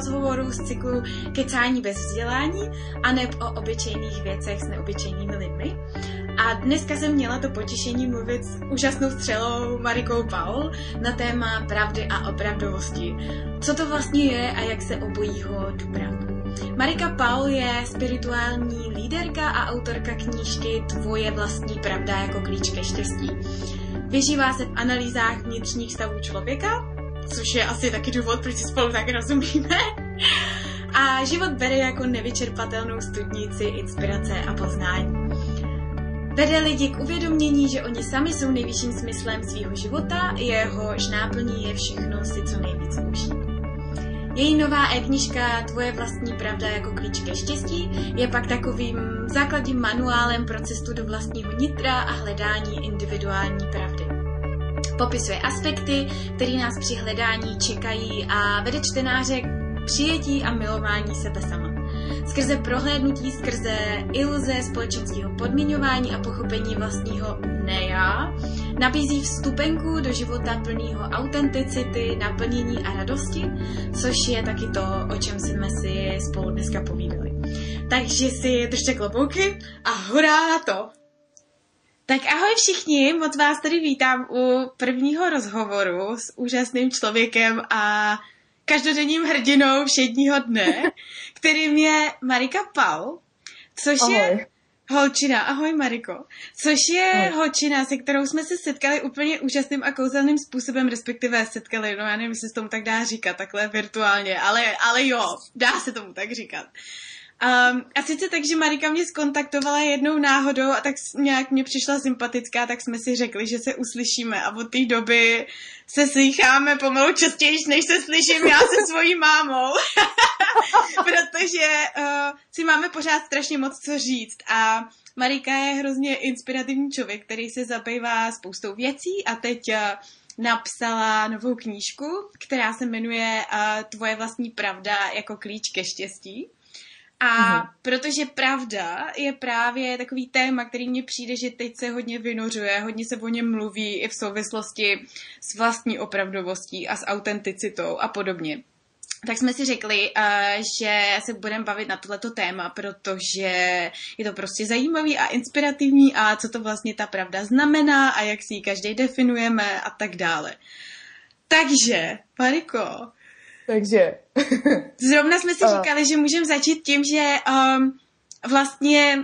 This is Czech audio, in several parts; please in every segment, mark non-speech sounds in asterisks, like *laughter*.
prvního rozhovoru z cyklu Kecání bez vzdělání a neb o obyčejných věcech s neobyčejnými lidmi. A dneska jsem měla to potěšení mluvit s úžasnou střelou Marikou Paul na téma pravdy a opravdovosti. Co to vlastně je a jak se obojího dobrat. Marika Paul je spirituální líderka a autorka knížky Tvoje vlastní pravda jako klíč ke štěstí. Vyžívá se v analýzách vnitřních stavů člověka, což je asi taky důvod, proč si spolu tak rozumíme. *laughs* A život bere jako nevyčerpatelnou studnici inspirace a poznání. Vede lidi k uvědomění, že oni sami jsou nejvyšším smyslem svého života, jehož náplní je všechno si co nejvíc užít. Její nová e-knižka Tvoje vlastní pravda jako klíč ke štěstí je pak takovým základním manuálem pro cestu do vlastního nitra a hledání individuální pravdy. Popisuje aspekty, které nás při hledání čekají a vede čtenáře k přijetí a milování sebe sama. Skrze prohlédnutí, skrze iluze společenského podmiňování a pochopení vlastního neja, nabízí vstupenku do života plného autenticity, naplnění a radosti, což je taky to, o čem jsme si spolu dneska povídali. Takže si držte klobouky a hurá to! Tak ahoj všichni, moc vás tady vítám u prvního rozhovoru s úžasným člověkem a každodenním hrdinou všedního dne, *laughs* kterým je Marika Paul, což ahoj. je holčina, ahoj Mariko, což je ahoj. holčina, se kterou jsme se setkali úplně úžasným a kouzelným způsobem, respektive setkali, no já nevím, jestli se tomu tak dá říkat, takhle virtuálně, ale, ale jo, dá se tomu tak říkat. Um, a sice tak, že Marika mě skontaktovala jednou náhodou a tak nějak mě přišla sympatická, tak jsme si řekli, že se uslyšíme a od té doby se slycháme pomalu častěji, než se slyším já se svojí mámou. *laughs* Protože uh, si máme pořád strašně moc co říct a Marika je hrozně inspirativní člověk, který se zabývá spoustou věcí a teď uh, napsala novou knížku, která se jmenuje uh, Tvoje vlastní pravda jako klíč ke štěstí. A mm-hmm. protože pravda je právě takový téma, který mně přijde, že teď se hodně vynořuje, hodně se o něm mluví i v souvislosti s vlastní opravdovostí a s autenticitou a podobně. Tak jsme si řekli, uh, že se budeme bavit na tohleto téma, protože je to prostě zajímavý a inspirativní a co to vlastně ta pravda znamená a jak si ji každý definujeme a tak dále. Takže, Mariko, takže... *laughs* Zrovna jsme si říkali, že můžeme začít tím, že um, vlastně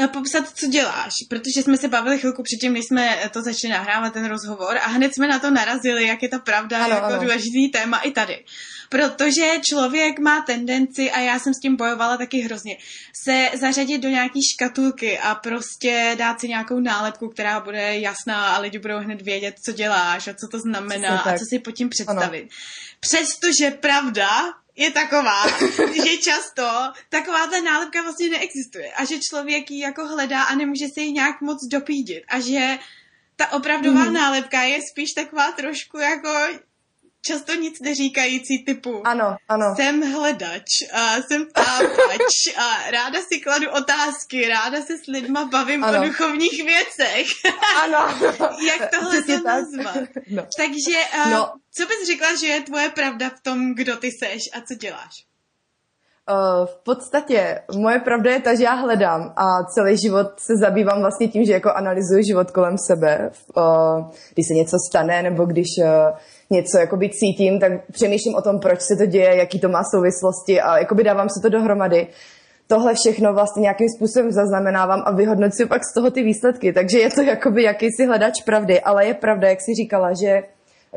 uh, popsat, co děláš, protože jsme se bavili chvilku předtím, než jsme to začali nahrávat, ten rozhovor a hned jsme na to narazili, jak je ta pravda ano, jako ano. důležitý téma i tady. Protože člověk má tendenci, a já jsem s tím bojovala taky hrozně, se zařadit do nějaký škatulky a prostě dát si nějakou nálepku, která bude jasná a lidi budou hned vědět, co děláš a co to znamená a co si pod tím představit. Ano. Přestože pravda je taková, *laughs* že často taková ta nálepka vlastně neexistuje a že člověk ji jako hledá a nemůže se ji nějak moc dopídit a že ta opravdová mm. nálepka je spíš taková trošku jako často nic neříkající typu ano, ano. jsem hledač, a jsem tápač a ráda si kladu otázky, ráda se s lidma bavím ano. o duchovních věcech. *laughs* ano. *laughs* Jak tohle to nazvat? No. Takže uh, no. co bys řekla, že je tvoje pravda v tom, kdo ty seš a co děláš? Uh, v podstatě moje pravda je ta, že já hledám a celý život se zabývám vlastně tím, že jako analyzuji život kolem sebe. Uh, když se něco stane nebo když uh, něco jakoby cítím, tak přemýšlím o tom, proč se to děje, jaký to má souvislosti a jakoby dávám se to dohromady. Tohle všechno vlastně nějakým způsobem zaznamenávám a vyhodnocuji pak z toho ty výsledky. Takže je to jakoby jakýsi hledač pravdy, ale je pravda, jak jsi říkala, že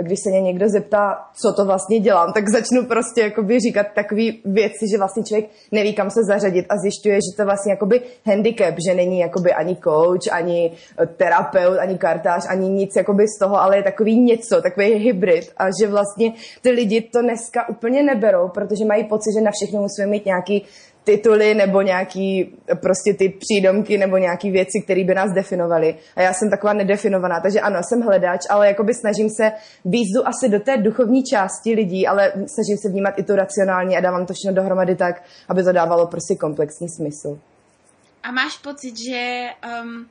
když se mě někdo zeptá, co to vlastně dělám, tak začnu prostě jakoby říkat takové věci, že vlastně člověk neví, kam se zařadit a zjišťuje, že to vlastně jakoby handicap, že není jakoby ani coach, ani terapeut, ani kartář, ani nic jakoby z toho, ale je takový něco, takový hybrid a že vlastně ty lidi to dneska úplně neberou, protože mají pocit, že na všechno musíme mít nějaký tituly nebo nějaký prostě ty přídomky nebo nějaký věci, které by nás definovaly. A já jsem taková nedefinovaná, takže ano, jsem hledač, ale jakoby snažím se výzdu asi do té duchovní části lidí, ale snažím se vnímat i to racionálně a dávám to všechno dohromady tak, aby to dávalo prostě komplexní smysl. A máš pocit, že um,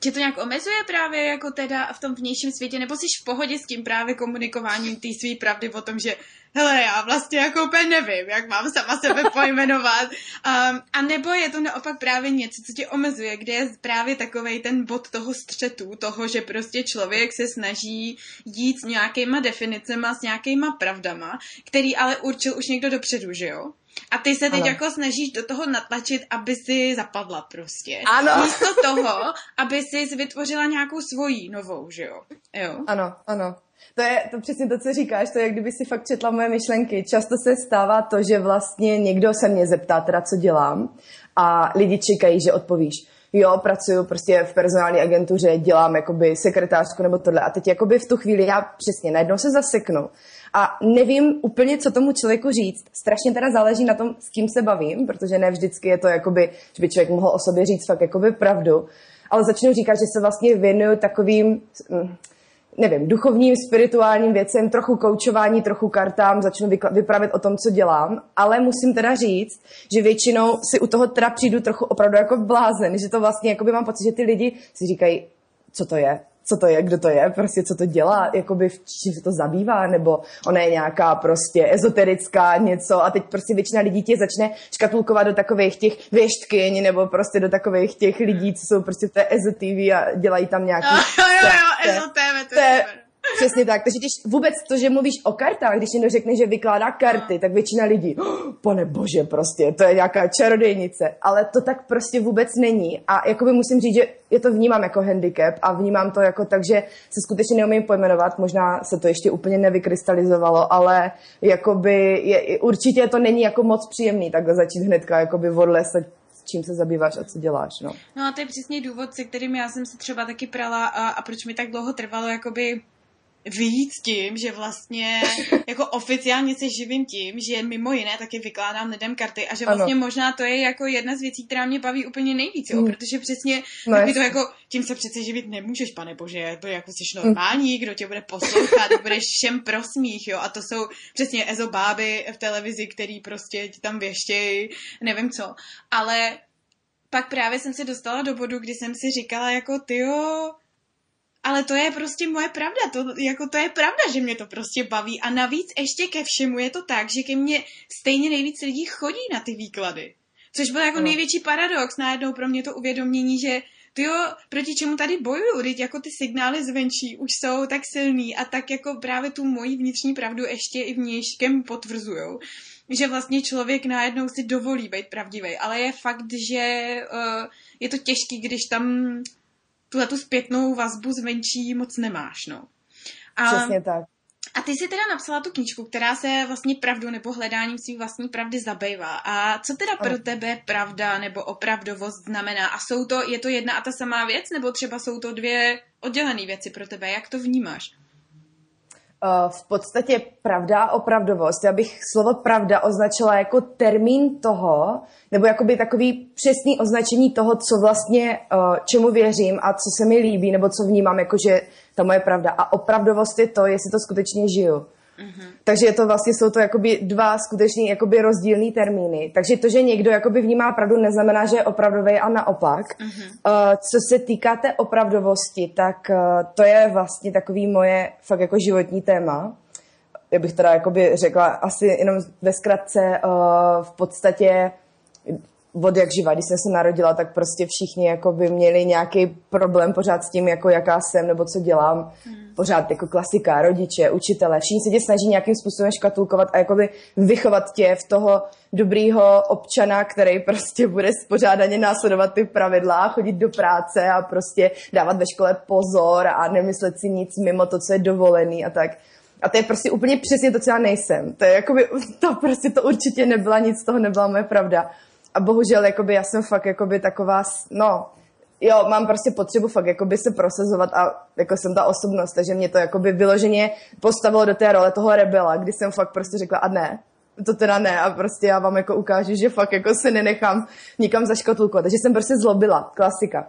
tě to nějak omezuje právě jako teda v tom vnějším světě, nebo jsi v pohodě s tím právě komunikováním té své pravdy o tom, že hele, já vlastně jako úplně nevím, jak mám sama sebe *laughs* pojmenovat. Um, a nebo je to naopak právě něco, co tě omezuje, kde je právě takový ten bod toho střetu, toho, že prostě člověk se snaží jít s nějakýma definicema, s nějakýma pravdama, který ale určil už někdo dopředu, že jo? A ty se teď ano. jako snažíš do toho natlačit, aby si zapadla prostě. Ano. Místo toho, aby si vytvořila nějakou svoji novou, že jo? jo? Ano, ano. To je to přesně to, co říkáš, to je, kdyby si fakt četla moje myšlenky. Často se stává to, že vlastně někdo se mě zeptá teda, co dělám a lidi čekají, že odpovíš. Jo, pracuju prostě v personální agentuře, dělám jakoby sekretářku nebo tohle. A teď jakoby v tu chvíli já přesně najednou se zaseknu a nevím úplně, co tomu člověku říct. Strašně teda záleží na tom, s kým se bavím, protože ne vždycky je to jakoby, že by člověk mohl o sobě říct fakt jakoby pravdu, ale začnu říkat, že se vlastně věnuju takovým, hm, nevím, duchovním, spirituálním věcem, trochu koučování, trochu kartám, začnu vyprávět o tom, co dělám, ale musím teda říct, že většinou si u toho teda přijdu trochu opravdu jako blázen, že to vlastně, jakoby mám pocit, že ty lidi si říkají, co to je, co to je, kdo to je, prostě co to dělá, jakoby v čím se to zabývá, nebo ona je nějaká prostě ezoterická něco a teď prostě většina lidí tě začne škatulkovat do takových těch věštkyň nebo prostě do takových těch lidí, co jsou prostě v té ezotivy a dělají tam nějaký... Jo, jo, jo, ezotéve, to je. Přesně tak. Takže když vůbec to, že mluvíš o kartách, když někdo řekne, že vykládá karty, tak většina lidí, oh, pane bože, prostě, to je nějaká čarodejnice. Ale to tak prostě vůbec není. A jakoby musím říct, že je to vnímám jako handicap a vnímám to jako tak, že se skutečně neumím pojmenovat, možná se to ještě úplně nevykrystalizovalo, ale jakoby je, určitě to není jako moc příjemný takhle začít hnedka jakoby odlesat čím se zabýváš a co děláš. No. no a to je přesně důvod, se kterým já jsem se třeba taky prala a, a proč mi tak dlouho trvalo jakoby vyjít tím, že vlastně *laughs* jako oficiálně se živím tím, že mimo jiné taky vykládám lidem karty a že vlastně ano. možná to je jako jedna z věcí, která mě baví úplně nejvíc, jo, mm. protože přesně no taky to jako, tím se přece živit nemůžeš, pane bože, to je jako jsi mm. normální, kdo tě bude poslouchat, budeš všem prosmích, jo, a to jsou přesně ezobáby v televizi, který prostě ti tam věštějí, nevím co, ale pak právě jsem se dostala do bodu, kdy jsem si říkala jako, tyjo, ale to je prostě moje pravda, to, jako to je pravda, že mě to prostě baví. A navíc ještě ke všemu je to tak, že ke mně stejně nejvíc lidí chodí na ty výklady. Což byl jako no. největší paradox. Najednou pro mě to uvědomění, že ty jo, proti čemu tady bojuju, teď jako ty signály zvenčí už jsou tak silný a tak jako právě tu moji vnitřní pravdu ještě i vnějškem potvrzujou že vlastně člověk najednou si dovolí být pravdivý, ale je fakt, že uh, je to těžký, když tam tuhle tu zpětnou vazbu zvenčí moc nemáš, no. A, Přesně tak. A ty jsi teda napsala tu knížku, která se vlastně pravdu nebo hledáním svým vlastní pravdy zabývá. A co teda pro tebe pravda nebo opravdovost znamená? A jsou to, je to jedna a ta samá věc, nebo třeba jsou to dvě oddělené věci pro tebe? Jak to vnímáš? Uh, v podstatě pravda a opravdovost. Já bych slovo pravda označila jako termín toho, nebo jakoby takový přesný označení toho, co vlastně, uh, čemu věřím a co se mi líbí, nebo co vnímám, jakože ta moje pravda. A opravdovost je to, jestli to skutečně žiju. Mm-hmm. Takže je to vlastně, jsou to jakoby dva skutečně jakoby rozdílný termíny. Takže to, že někdo jakoby vnímá pravdu, neznamená, že je opravdový a naopak. Mm-hmm. Uh, co se týká té opravdovosti, tak uh, to je vlastně takový moje fakt jako životní téma. Já bych teda jakoby řekla asi jenom ve zkratce uh, v podstatě od jak živa, když jsem se narodila, tak prostě všichni jako by měli nějaký problém pořád s tím, jako jaká jsem nebo co dělám. Hmm. Pořád jako klasika, rodiče, učitele, všichni se tě snaží nějakým způsobem škatulkovat a jakoby vychovat tě v toho dobrýho občana, který prostě bude spořádaně následovat ty pravidla, chodit do práce a prostě dávat ve škole pozor a nemyslet si nic mimo to, co je dovolený a tak. A to je prostě úplně přesně to, co já nejsem. To je jakoby, *laughs* to prostě to určitě nebyla nic, z toho nebyla moje pravda a bohužel jakoby já jsem fakt jakoby taková, no, jo, mám prostě potřebu fakt jakoby se prosazovat a jako jsem ta osobnost, takže mě to jakoby vyloženě postavilo do té role toho rebela, kdy jsem fakt prostě řekla a ne, to teda ne a prostě já vám jako ukážu, že fakt jako se nenechám nikam zaškatulkovat. Takže jsem prostě zlobila, klasika.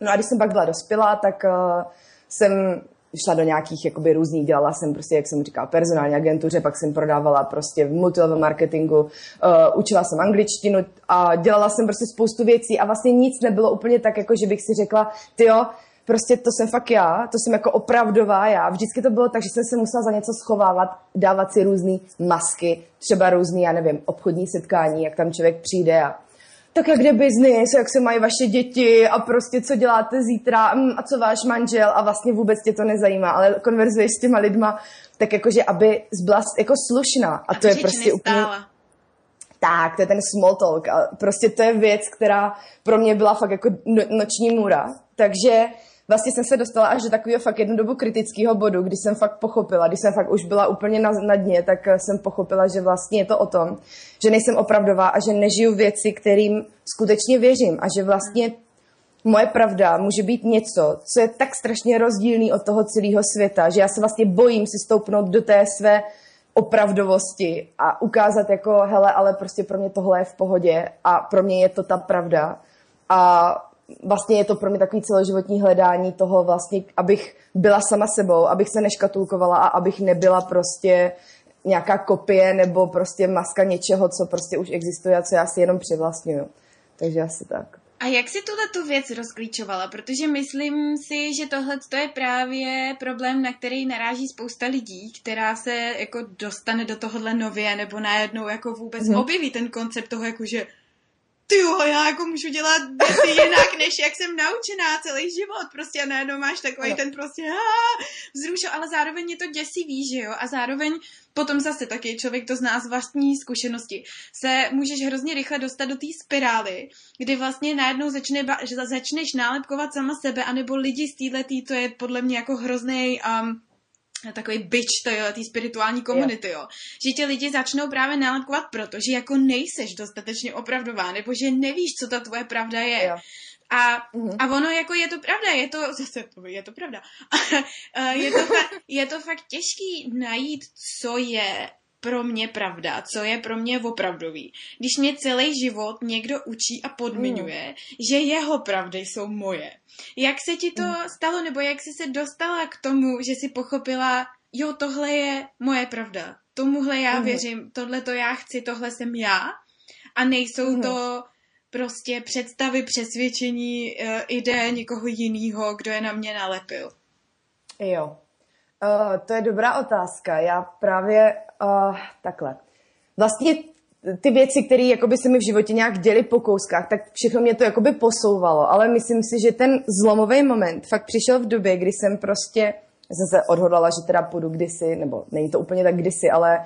No a když jsem pak byla dospělá, tak uh, jsem šla do nějakých jakoby různých, dělala jsem prostě, jak jsem říkala, personální agentuře, pak jsem prodávala prostě v multilevel marketingu, uh, učila jsem angličtinu a dělala jsem prostě spoustu věcí a vlastně nic nebylo úplně tak, jako že bych si řekla, ty jo, prostě to jsem fakt já, to jsem jako opravdová já. Vždycky to bylo tak, že jsem se musela za něco schovávat, dávat si různé masky, třeba různý, já nevím, obchodní setkání, jak tam člověk přijde a tak jak jde biznis, jak se mají vaše děti a prostě co děláte zítra mm, a co váš manžel a vlastně vůbec tě to nezajímá, ale konverzuješ s těma lidma, tak jakože aby byla jako slušná. A, a to je prostě úplně... Tak, to je ten small talk. A prostě to je věc, která pro mě byla fakt jako no, noční můra, takže vlastně jsem se dostala až do takového fakt jednu dobu kritického bodu, kdy jsem fakt pochopila, když jsem fakt už byla úplně na, na dně, tak eh, jsem pochopila, že vlastně je to o tom, že nejsem opravdová a že nežiju věci, kterým skutečně věřím a že vlastně moje pravda může být něco, co je tak strašně rozdílný od toho celého světa, že já se vlastně bojím si stoupnout do té své opravdovosti a ukázat jako, hele, ale prostě pro mě tohle je v pohodě a pro mě je to ta pravda. A vlastně je to pro mě takový celoživotní hledání toho vlastně, abych byla sama sebou, abych se neškatulkovala a abych nebyla prostě nějaká kopie nebo prostě maska něčeho, co prostě už existuje a co já si jenom přivlastňuju. Takže asi tak. A jak si tuhle tu věc rozklíčovala? Protože myslím si, že tohle je právě problém, na který naráží spousta lidí, která se jako dostane do tohohle nově nebo najednou jako vůbec hmm. objeví ten koncept toho, jako že ty jo, já jako můžu dělat věci *laughs* jinak, než jak jsem naučená celý život. Prostě a najednou máš takový no. ten prostě vzrušil, ale zároveň je to děsivý, že jo? A zároveň potom zase taky člověk to zná z vlastní zkušenosti. Se můžeš hrozně rychle dostat do té spirály, kdy vlastně najednou začne, že začneš nálepkovat sama sebe, anebo lidi z této, to je podle mě jako hrozný um, takový byč té spirituální komunity, jo. Že tě lidi začnou právě nálepkovat, protože jako nejseš dostatečně opravdová, nebo že nevíš, co ta tvoje pravda je. Jo. A, mm-hmm. a ono jako je to pravda, je to, *laughs* zase je to pravda, *laughs* je, to fakt, je to fakt těžký najít, co je pro mě pravda, co je pro mě opravdový. Když mě celý život někdo učí a podmiňuje, mm. že jeho pravdy jsou moje. Jak se ti to mm. stalo, nebo jak jsi se dostala k tomu, že jsi pochopila, jo, tohle je moje pravda, tomuhle já mm. věřím, tohle to já chci, tohle jsem já a nejsou mm. to prostě představy, přesvědčení, uh, ide někoho jiného, kdo je na mě nalepil. Jo, Uh, to je dobrá otázka. Já právě uh, takhle. Vlastně ty věci, které se mi v životě nějak děly po kouskách, tak všechno mě to jakoby posouvalo, ale myslím si, že ten zlomový moment fakt přišel v době, kdy jsem prostě zase odhodlala, že teda půjdu kdysi, nebo není to úplně tak kdysi, ale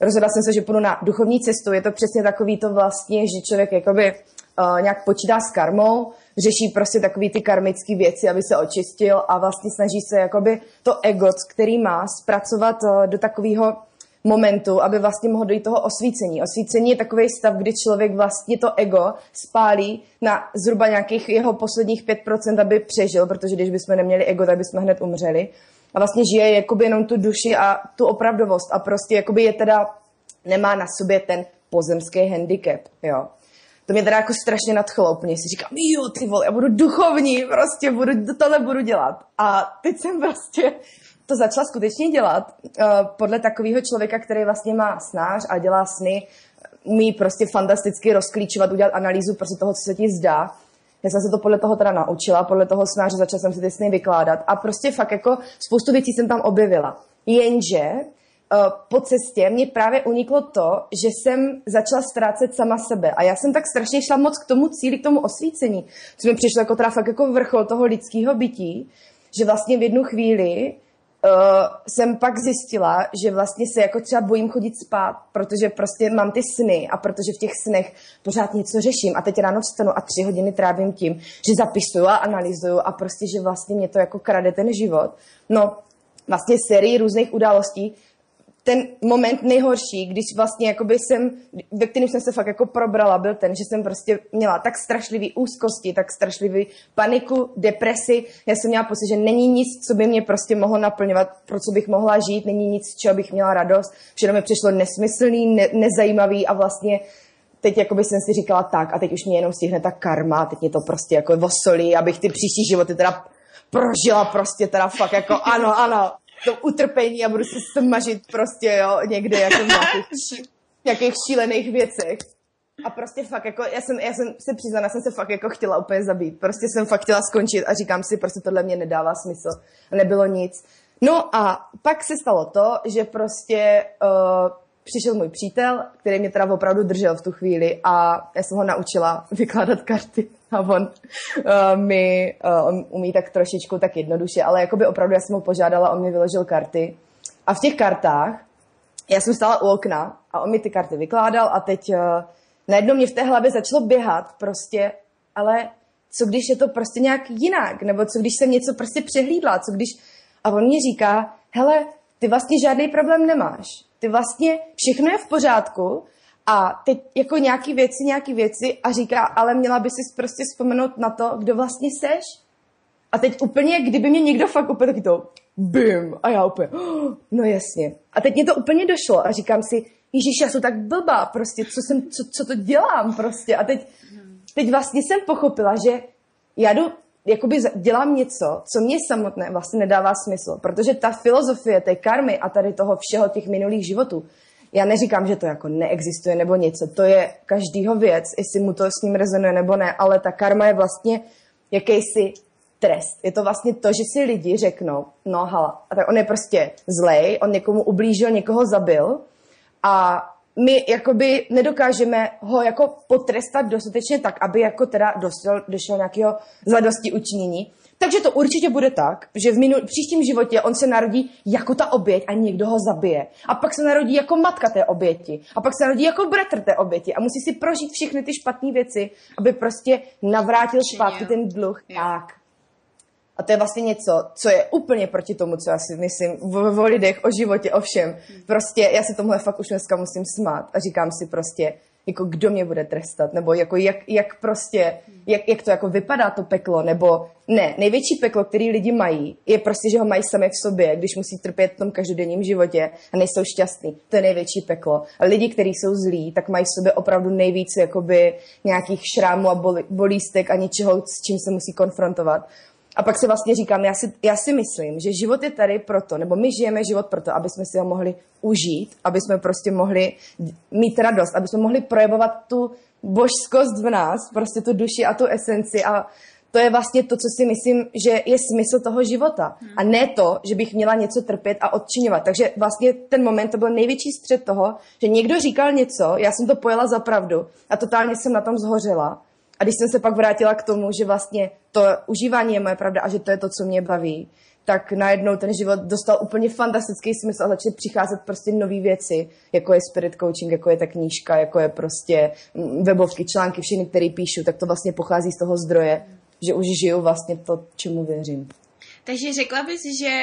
rozhodla jsem se, že půjdu na duchovní cestu. Je to přesně takový to vlastně, že člověk jakoby uh, nějak počítá s karmou, řeší prostě takový ty karmické věci, aby se očistil a vlastně snaží se jakoby to ego, který má, zpracovat uh, do takového momentu, aby vlastně mohl dojít toho osvícení. Osvícení je takový stav, kdy člověk vlastně to ego spálí na zhruba nějakých jeho posledních 5%, aby přežil, protože když bychom neměli ego, tak bychom hned umřeli. A vlastně žije jakoby jenom tu duši a tu opravdovost a prostě jakoby je teda, nemá na sobě ten pozemský handicap, jo to mě teda jako strašně nadchlo úplně. Si říkám, jo, ty vole, já budu duchovní, prostě budu, tohle budu dělat. A teď jsem prostě to začala skutečně dělat uh, podle takového člověka, který vlastně má snář a dělá sny, umí prostě fantasticky rozklíčovat, udělat analýzu prostě toho, co se ti zdá. Já jsem se to podle toho teda naučila, podle toho snáře začala jsem si ty sny vykládat a prostě fakt jako spoustu věcí jsem tam objevila. Jenže po cestě mě právě uniklo to, že jsem začala ztrácet sama sebe. A já jsem tak strašně šla moc k tomu cíli, k tomu osvícení, co mi přišlo jako teda fakt jako vrchol toho lidského bytí, že vlastně v jednu chvíli uh, jsem pak zjistila, že vlastně se jako třeba bojím chodit spát, protože prostě mám ty sny a protože v těch snech pořád něco řeším a teď ráno vstanu a tři hodiny trávím tím, že zapisuju a analyzuju a prostě, že vlastně mě to jako krade ten život. No, vlastně sérii různých událostí, ten moment nejhorší, když vlastně jakoby jsem, ve kterém jsem se fakt jako probrala, byl ten, že jsem prostě měla tak strašlivý úzkosti, tak strašlivý paniku, depresi. Já jsem měla pocit, že není nic, co by mě prostě mohlo naplňovat, pro co bych mohla žít, není nic, čeho bych měla radost. Všechno mi přišlo nesmyslný, ne, nezajímavý a vlastně teď jakoby jsem si říkala tak a teď už mě jenom stihne ta karma, teď mě to prostě jako vosolí, abych ty příští životy teda prožila prostě teda fakt jako ano, ano, to utrpení a budu se smažit prostě, jo, někde jako v nějakých, *laughs* nějakých šílených věcech. A prostě fakt jako, já jsem, já jsem se přiznala, jsem se fakt jako chtěla úplně zabít. Prostě jsem fakt chtěla skončit a říkám si, prostě tohle mě nedává smysl. A nebylo nic. No a pak se stalo to, že prostě uh, přišel můj přítel, který mě teda opravdu držel v tu chvíli a já jsem ho naučila vykládat karty. A on uh, mi, uh, on umí tak trošičku tak jednoduše, ale jakoby opravdu já jsem ho požádala, on mi vyložil karty. A v těch kartách já jsem stála u okna a on mi ty karty vykládal a teď uh, najednou mě v té hlavě začalo běhat prostě, ale co když je to prostě nějak jinak, nebo co když jsem něco prostě přehlídla, co když... A on mi říká, hele, ty vlastně žádný problém nemáš. Ty vlastně všechno je v pořádku a teď jako nějaký věci, nějaký věci a říká, ale měla by si prostě vzpomenout na to, kdo vlastně seš. A teď úplně, kdyby mě někdo fakt úplně taky to bim a já úplně, oh, no jasně. A teď mě to úplně došlo a říkám si, Ježíš, já jsem tak blbá, prostě, co, jsem, co, co to dělám prostě. A teď, teď vlastně jsem pochopila, že já jdu, jakoby dělám něco, co mě samotné vlastně nedává smysl, protože ta filozofie té karmy a tady toho všeho těch minulých životů, já neříkám, že to jako neexistuje nebo něco, to je každýho věc, jestli mu to s ním rezonuje nebo ne, ale ta karma je vlastně jakýsi trest. Je to vlastně to, že si lidi řeknou, no hala, a tak on je prostě zlej, on někomu ublížil, někoho zabil a my jakoby nedokážeme ho jako potrestat dostatečně tak, aby jako teda došel, došel nějakého zladosti učinění. Takže to určitě bude tak, že v, minul, v příštím životě on se narodí jako ta oběť a někdo ho zabije. A pak se narodí jako matka té oběti. A pak se narodí jako bratr té oběti. A musí si prožít všechny ty špatné věci, aby prostě navrátil zpátky ten dluh. Jo. Tak. A to je vlastně něco, co je úplně proti tomu, co já si myslím o, o lidech, o životě, o všem. Prostě já se tomuhle fakt už dneska musím smát a říkám si prostě, jako kdo mě bude trestat, nebo jako jak, jak prostě, jak, jak to jako vypadá to peklo, nebo ne, největší peklo, který lidi mají, je prostě, že ho mají sami v sobě, když musí trpět v tom každodenním životě a nejsou šťastní. To je největší peklo. A lidi, kteří jsou zlí, tak mají v sobě opravdu nejvíc jakoby nějakých šrámů a bolístek a něčeho, s čím se musí konfrontovat. A pak si vlastně říkám, já si, já si myslím, že život je tady proto, nebo my žijeme život proto, aby jsme si ho mohli užít, aby jsme prostě mohli mít radost, aby jsme mohli projevovat tu božskost v nás, prostě tu duši a tu esenci a to je vlastně to, co si myslím, že je smysl toho života. A ne to, že bych měla něco trpět a odčiňovat. Takže vlastně ten moment to byl největší střed toho, že někdo říkal něco, já jsem to pojela za pravdu a totálně jsem na tom zhořela. A když jsem se pak vrátila k tomu, že vlastně to užívání je moje pravda a že to je to, co mě baví, tak najednou ten život dostal úplně fantastický smysl a začaly přicházet prostě nové věci, jako je spirit coaching, jako je ta knížka, jako je prostě mm, webovky, články, všechny, které píšu, tak to vlastně pochází z toho zdroje, že už žiju vlastně to, čemu věřím. Takže řekla bys, že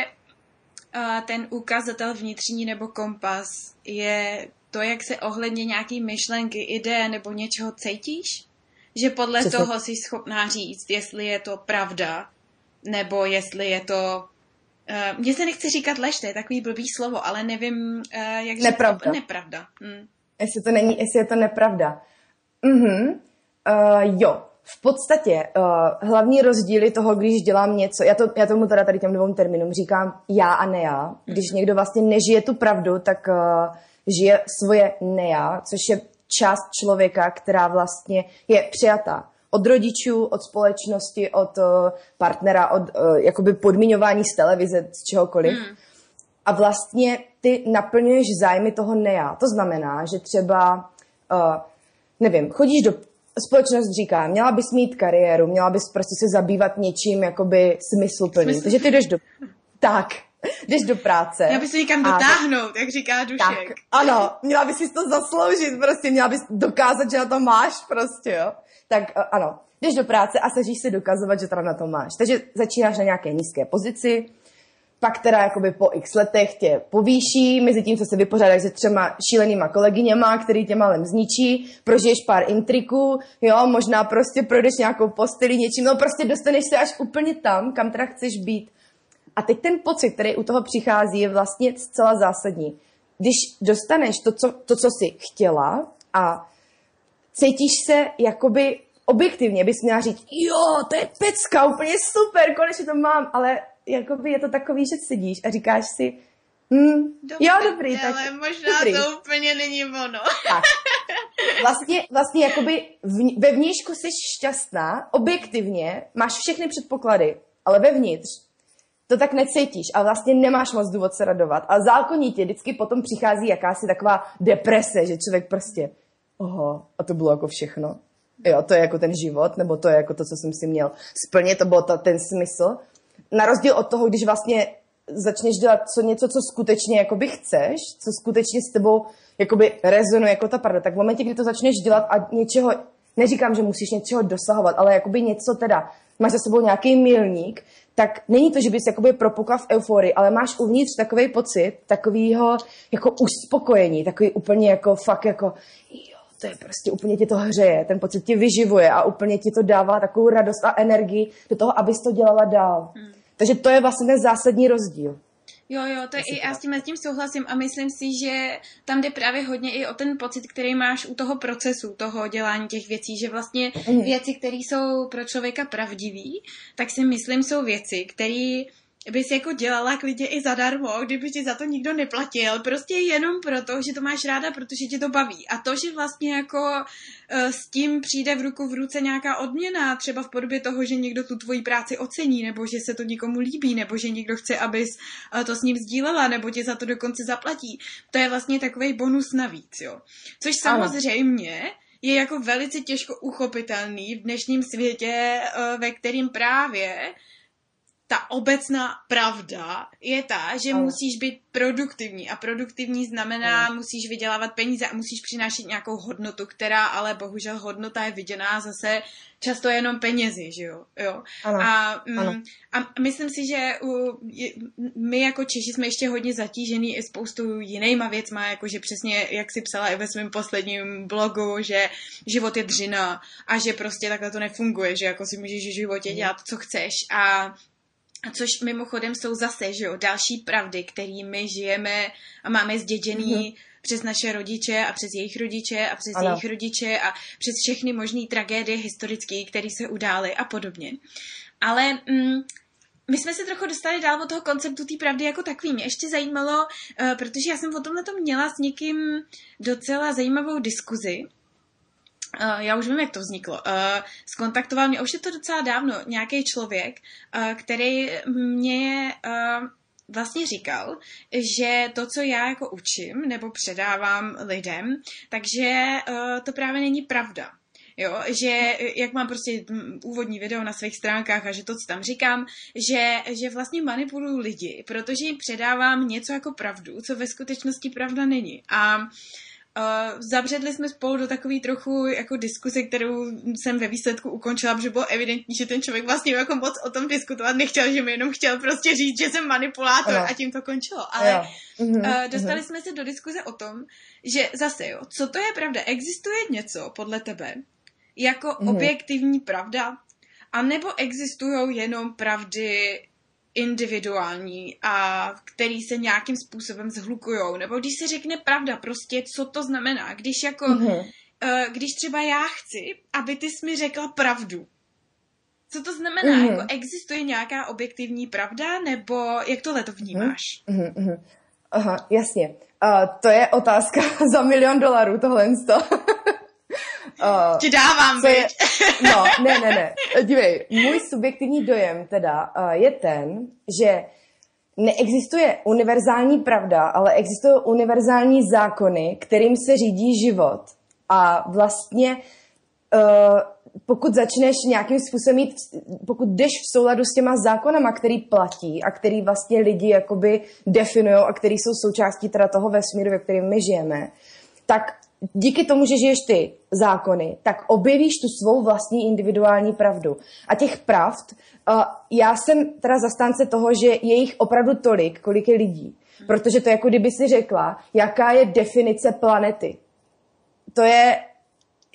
uh, ten ukazatel vnitřní nebo kompas je to, jak se ohledně nějaký myšlenky, ideje nebo něčeho cítíš? Že podle Přesně. toho jsi schopná říct, jestli je to pravda, nebo jestli je to... Uh, mně se nechce říkat lež, to je takový blbý slovo, ale nevím, uh, jak nepravda. říct nepravda. Hm. Jestli to není, jestli je to nepravda. Mhm. Uh, jo, v podstatě uh, hlavní rozdíly toho, když dělám něco, já, to, já tomu teda tady těm dvou termínům říkám já a ne já. Když mhm. někdo vlastně nežije tu pravdu, tak uh, žije svoje ne já, což je část člověka, která vlastně je přijatá od rodičů, od společnosti, od uh, partnera, od uh, jakoby podmiňování z televize, z čehokoliv. Hmm. A vlastně ty naplňuješ zájmy toho neja. To znamená, že třeba, uh, nevím, chodíš do společnost říká, měla bys mít kariéru, měla bys prostě se zabývat něčím jakoby smysluplným. Smysl... Takže ty jdeš do... Tak, jdeš do práce. Měla bys se někam dotáhnout, jak říká Dušek. Tak, ano, měla bys si to zasloužit, prostě měla bys dokázat, že na to máš prostě, jo. Tak ano, jdeš do práce a snažíš si dokazovat, že teda na to máš. Takže začínáš na nějaké nízké pozici, pak teda jakoby po x letech tě povýší, mezi tím, co se vypořádáš se třema šílenýma kolegyněma, který tě malem zničí, prožiješ pár intriků, jo, možná prostě projdeš nějakou posteli něčím, no prostě dostaneš se až úplně tam, kam teda chceš být. A teď ten pocit, který u toho přichází, je vlastně zcela zásadní. Když dostaneš to, co, to, co jsi chtěla a cítíš se jakoby objektivně, bys měla říct, jo, to je pecka, úplně super, konečně to mám, ale jakoby je to takový, že sedíš a říkáš si, Hmm, dobrý, jo, dobrý, tak... Ale možná dobrý. to úplně není ono. tak. vlastně, vlastně jakoby v, ve vnějšku jsi šťastná, objektivně, máš všechny předpoklady, ale vevnitř to tak necítíš a vlastně nemáš moc důvod se radovat. A zákonitě vždycky potom přichází jakási taková deprese, že člověk prostě, oho, a to bylo jako všechno. Jo, to je jako ten život, nebo to je jako to, co jsem si měl splnit, to byl ten smysl. Na rozdíl od toho, když vlastně začneš dělat co, něco, co skutečně jakoby chceš, co skutečně s tebou jakoby rezonuje jako ta pravda, tak v momentě, kdy to začneš dělat a něčeho, neříkám, že musíš něčeho dosahovat, ale jakoby něco teda, máš za sebou nějaký milník, tak není to, že bys jakoby propukla v euforii, ale máš uvnitř takový pocit, takového jako uspokojení, takový úplně jako fakt jako, jo, to je prostě úplně ti to hřeje, ten pocit ti vyživuje a úplně ti to dává takovou radost a energii do toho, abys to dělala dál. Hmm. Takže to je vlastně ten zásadní rozdíl. Jo, jo, to je, i, já s tím, s tím souhlasím a myslím si, že tam jde právě hodně i o ten pocit, který máš u toho procesu, toho dělání těch věcí, že vlastně mm. věci, které jsou pro člověka pravdivý, tak si myslím, jsou věci, které bys jako dělala klidně i zadarmo, kdyby ti za to nikdo neplatil, prostě jenom proto, že to máš ráda, protože tě to baví. A to, že vlastně jako uh, s tím přijde v ruku v ruce nějaká odměna, třeba v podobě toho, že někdo tu tvoji práci ocení, nebo že se to někomu líbí, nebo že někdo chce, abys uh, to s ním sdílela, nebo tě za to dokonce zaplatí, to je vlastně takový bonus navíc, jo. Což samozřejmě je jako velice těžko uchopitelný v dnešním světě, uh, ve kterým právě ta obecná pravda je ta, že Ale. musíš být produktivní a produktivní znamená, Ale. musíš vydělávat peníze a musíš přinášet nějakou hodnotu, která ale bohužel hodnota je viděná zase často jenom penězi, že jo? jo. Ano. A, mm, ano. a myslím si, že u, my jako Češi jsme ještě hodně zatížený i spoustu jinýma věcma, jakože přesně, jak si psala i ve svém posledním blogu, že život je dřina a že prostě takhle to nefunguje, že jako si můžeš v životě dělat, co chceš a a což mimochodem jsou zase, že jo, další pravdy, kterými žijeme a máme zděděný mm-hmm. přes naše rodiče a přes jejich rodiče a přes ano. jejich rodiče a přes všechny možné tragédie historické, které se udály a podobně. Ale mm, my jsme se trochu dostali dál od toho konceptu té pravdy jako takový. Mě ještě zajímalo, uh, protože já jsem o tomhle měla s někým docela zajímavou diskuzi, Uh, já už vím, jak to vzniklo. Uh, skontaktoval mě, už je to docela dávno, nějaký člověk, uh, který mě uh, vlastně říkal, že to, co já jako učím nebo předávám lidem, takže uh, to právě není pravda. Jo, že jak mám prostě úvodní video na svých stránkách a že to, co tam říkám, že, že vlastně manipuluju lidi, protože jim předávám něco jako pravdu, co ve skutečnosti pravda není. A uh, Uh, zabředli jsme spolu do takové trochu jako diskuse, kterou jsem ve výsledku ukončila, protože bylo evidentní, že ten člověk vlastně jako moc o tom diskutovat nechtěl, že mi jenom chtěl prostě říct, že jsem manipulátor ano. a tím to končilo. Ale uh, dostali jsme se do diskuze o tom, že zase jo, co to je pravda? Existuje něco podle tebe jako mhm. objektivní pravda? A nebo existují jenom pravdy individuální a který se nějakým způsobem zhlukujou. Nebo když se řekne pravda, prostě co to znamená. Když jako, mm-hmm. uh, když třeba já chci, aby ty jsi mi řekla pravdu. Co to znamená? Mm-hmm. Jako existuje nějaká objektivní pravda, nebo jak tohle to vnímáš? Mm-hmm. Aha, jasně. Uh, to je otázka *laughs* za milion dolarů, tohle. Uh, *laughs* Ti dávám, co je, No, ne, ne, ne. Dívej, můj subjektivní dojem teda uh, je ten, že neexistuje univerzální pravda, ale existují univerzální zákony, kterým se řídí život. A vlastně uh, pokud začneš nějakým způsobem mít, pokud jdeš v souladu s těma zákonama, který platí a který vlastně lidi jakoby definují a který jsou součástí teda toho vesmíru, ve kterém my žijeme, tak díky tomu, že žiješ ty zákony, tak objevíš tu svou vlastní individuální pravdu. A těch pravd, uh, já jsem teda zastánce toho, že je jich opravdu tolik, kolik je lidí. Protože to je jako kdyby si řekla, jaká je definice planety. To je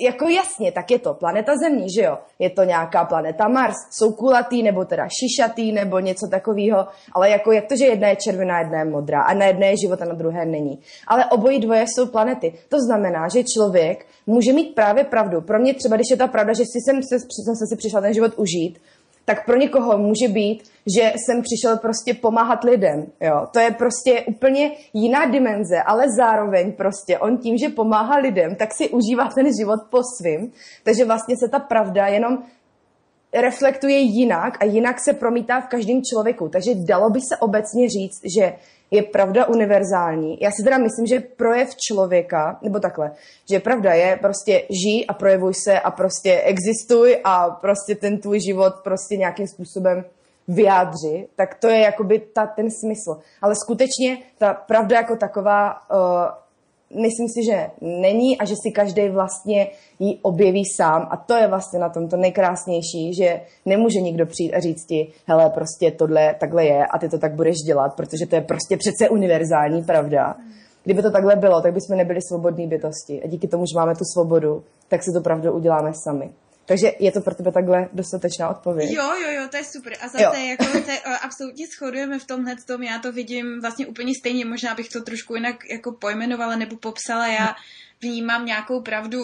jako jasně, tak je to planeta Země, že jo? Je to nějaká planeta Mars, jsou kulatý nebo teda šišatý nebo něco takového, ale jako jak to, že jedna je červená, jedna je modrá a na jedné je život a na druhé není. Ale obojí dvoje jsou planety. To znamená, že člověk může mít právě pravdu. Pro mě třeba, když je ta pravda, že si jsem, se, jsem se si přišla ten život užít, tak pro někoho může být, že jsem přišel prostě pomáhat lidem. Jo? To je prostě úplně jiná dimenze, ale zároveň prostě on tím, že pomáhá lidem, tak si užívá ten život po svým. Takže vlastně se ta pravda jenom reflektuje jinak a jinak se promítá v každém člověku. Takže dalo by se obecně říct, že je pravda univerzální. Já si teda myslím, že projev člověka, nebo takhle, že pravda je prostě žij a projevuj se a prostě existuj a prostě ten tvůj život prostě nějakým způsobem vyjádři, tak to je jakoby ta, ten smysl. Ale skutečně ta pravda jako taková uh, myslím si, že není a že si každý vlastně ji objeví sám a to je vlastně na tom to nejkrásnější, že nemůže nikdo přijít a říct ti, hele, prostě tohle takhle je a ty to tak budeš dělat, protože to je prostě přece univerzální pravda. Kdyby to takhle bylo, tak bychom nebyli svobodní bytosti a díky tomu, že máme tu svobodu, tak si to pravdu uděláme sami. Takže je to pro tebe takhle dostatečná odpověď. Jo, jo, jo, to je super. A zase, jo. jako se absolutně shodujeme v tomhle tom, já to vidím vlastně úplně stejně, možná bych to trošku jinak jako pojmenovala nebo popsala, já vnímám nějakou pravdu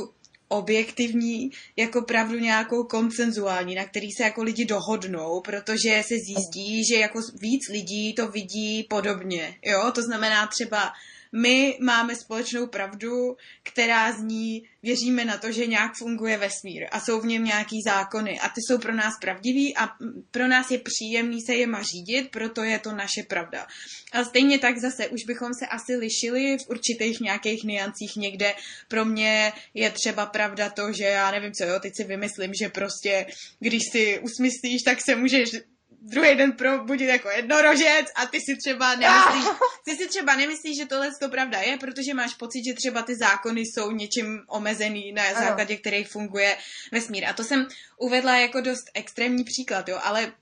objektivní jako pravdu nějakou koncenzuální, na který se jako lidi dohodnou, protože se zjistí, že jako víc lidí to vidí podobně, jo, to znamená třeba my máme společnou pravdu, která zní, věříme na to, že nějak funguje vesmír a jsou v něm nějaký zákony a ty jsou pro nás pravdivý a pro nás je příjemný se jema řídit, proto je to naše pravda. A stejně tak zase už bychom se asi lišili v určitých nějakých niancích někde. Pro mě je třeba pravda to, že já nevím co, jo, teď si vymyslím, že prostě když si usmyslíš, tak se můžeš druhý den probudit jako jednorožec a ty si třeba nemyslíš, ty si třeba nemyslíš, že tohle to pravda je, protože máš pocit, že třeba ty zákony jsou něčím omezený, na základě kterých funguje vesmír. A to jsem uvedla jako dost extrémní příklad, jo, ale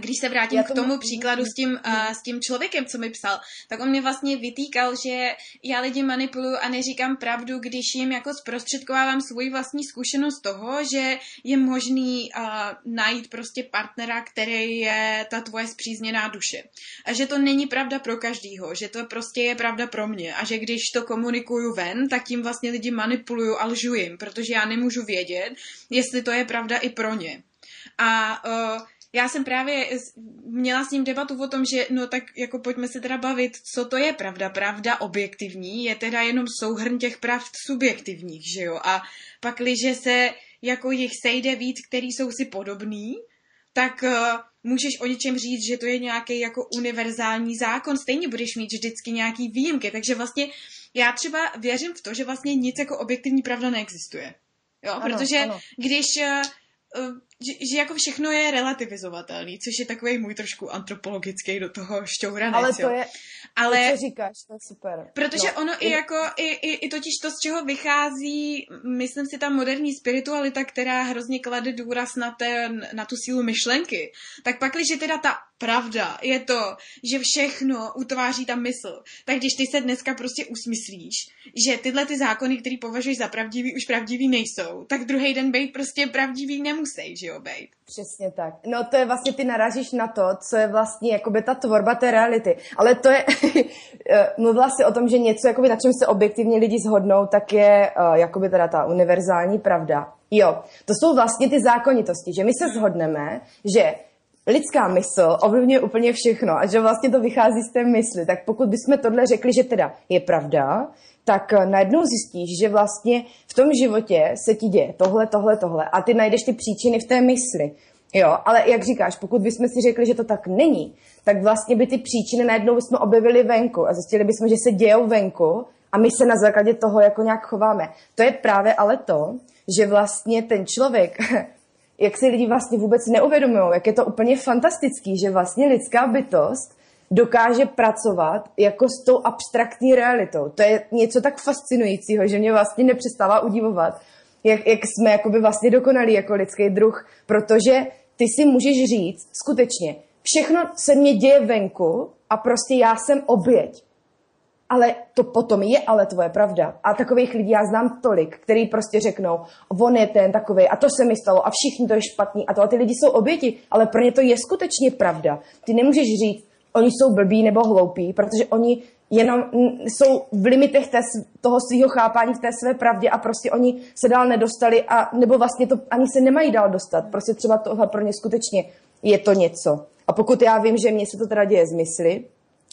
když se vrátím to k tomu příkladu s tím, uh, s tím člověkem, co mi psal, tak on mi vlastně vytýkal, že já lidi manipuluju a neříkám pravdu, když jim jako zprostředkovávám svoji vlastní zkušenost toho, že je možný uh, najít prostě partnera, který je ta tvoje zpřízněná duše. A že to není pravda pro každýho, že to prostě je pravda pro mě a že když to komunikuju ven, tak tím vlastně lidi manipuluju a lžu jim, protože já nemůžu vědět, jestli to je pravda i pro ně. A uh, já jsem právě měla s ním debatu o tom, že no tak jako pojďme se teda bavit, co to je pravda. Pravda objektivní je teda jenom souhrn těch pravd subjektivních, že jo? A pak, když se jako jich sejde víc, který jsou si podobný, tak uh, můžeš o něčem říct, že to je nějaký jako univerzální zákon, stejně budeš mít vždycky nějaký výjimky, takže vlastně já třeba věřím v to, že vlastně nic jako objektivní pravda neexistuje. Jo, ano, protože ano. když uh, že, že jako všechno je relativizovatelný, což je takový můj trošku antropologický do toho šťouranec, Ale to jo. je, ale to, co říkáš, to je super. Protože no. ono i jako, i, i, i totiž to, z čeho vychází, myslím si, ta moderní spiritualita, která hrozně klade důraz na, ten, na tu sílu myšlenky, tak pak, když teda ta pravda je to, že všechno utváří ta mysl, tak když ty se dneska prostě usmyslíš, že tyhle ty zákony, které považuješ za pravdivý, už pravdivý nejsou, tak druhý den být prostě pravdivý nemusí, že jo, bejt. Přesně tak. No to je vlastně, ty narážíš na to, co je vlastně jakoby ta tvorba té reality. Ale to je, *laughs* eh, mluvila si o tom, že něco, jakoby, na čem se objektivně lidi zhodnou, tak je uh, jakoby teda ta univerzální pravda. Jo, to jsou vlastně ty zákonitosti, že my se shodneme, že lidská mysl ovlivňuje úplně všechno a že vlastně to vychází z té mysli. Tak pokud bychom tohle řekli, že teda je pravda, tak eh, najednou zjistíš, že vlastně v tom životě se ti děje tohle, tohle, tohle a ty najdeš ty příčiny v té mysli. Jo, ale jak říkáš, pokud bychom si řekli, že to tak není, tak vlastně by ty příčiny najednou bychom objevili venku a zjistili bychom, že se dějou venku a my se na základě toho jako nějak chováme. To je právě ale to, že vlastně ten člověk, *laughs* jak si lidi vlastně vůbec neuvědomují, jak je to úplně fantastický, že vlastně lidská bytost dokáže pracovat jako s tou abstraktní realitou. To je něco tak fascinujícího, že mě vlastně nepřestává udivovat, jak, jak jsme jakoby vlastně dokonalí jako lidský druh, protože ty si můžeš říct, skutečně, všechno se mě děje venku a prostě já jsem oběť. Ale to potom je ale tvoje pravda. A takových lidí já znám tolik, který prostě řeknou, on je ten takový a to se mi stalo a všichni to je špatný a to a ty lidi jsou oběti, ale pro ně to je skutečně pravda. Ty nemůžeš říct, oni jsou blbí nebo hloupí, protože oni jenom jsou v limitech té, toho svého chápání v té své pravdě a prostě oni se dál nedostali a nebo vlastně to ani se nemají dál dostat. Prostě třeba tohle pro ně skutečně je to něco. A pokud já vím, že mně se to teda děje z mysli,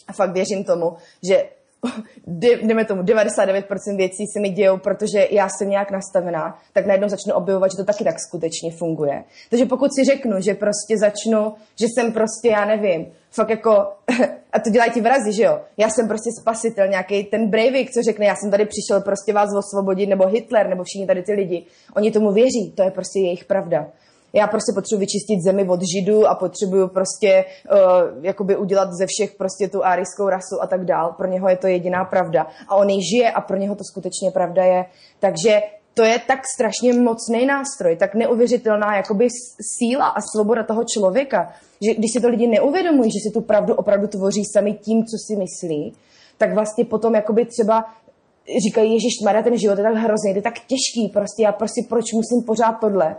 a fakt věřím tomu, že *laughs* jdeme tomu, 99% věcí se mi dějou, protože já jsem nějak nastavená, tak najednou začnu objevovat, že to taky tak skutečně funguje. Takže pokud si řeknu, že prostě začnu, že jsem prostě, já nevím, fakt jako, *laughs* a to dělají ti vrazy, že jo? Já jsem prostě spasitel, nějaký ten Breivik, co řekne, já jsem tady přišel prostě vás osvobodit, nebo Hitler, nebo všichni tady ty lidi. Oni tomu věří, to je prostě jejich pravda já prostě potřebuji vyčistit zemi od židů a potřebuju prostě uh, jakoby udělat ze všech prostě tu árijskou rasu a tak dál. Pro něho je to jediná pravda. A on ji žije a pro něho to skutečně pravda je. Takže to je tak strašně mocný nástroj, tak neuvěřitelná jakoby síla a svoboda toho člověka, že když si to lidi neuvědomují, že si tu pravdu opravdu tvoří sami tím, co si myslí, tak vlastně potom jakoby třeba říkají, Ježíš Maria, ten život je tak hrozný, je tak těžký, prostě já prostě proč musím pořád tohle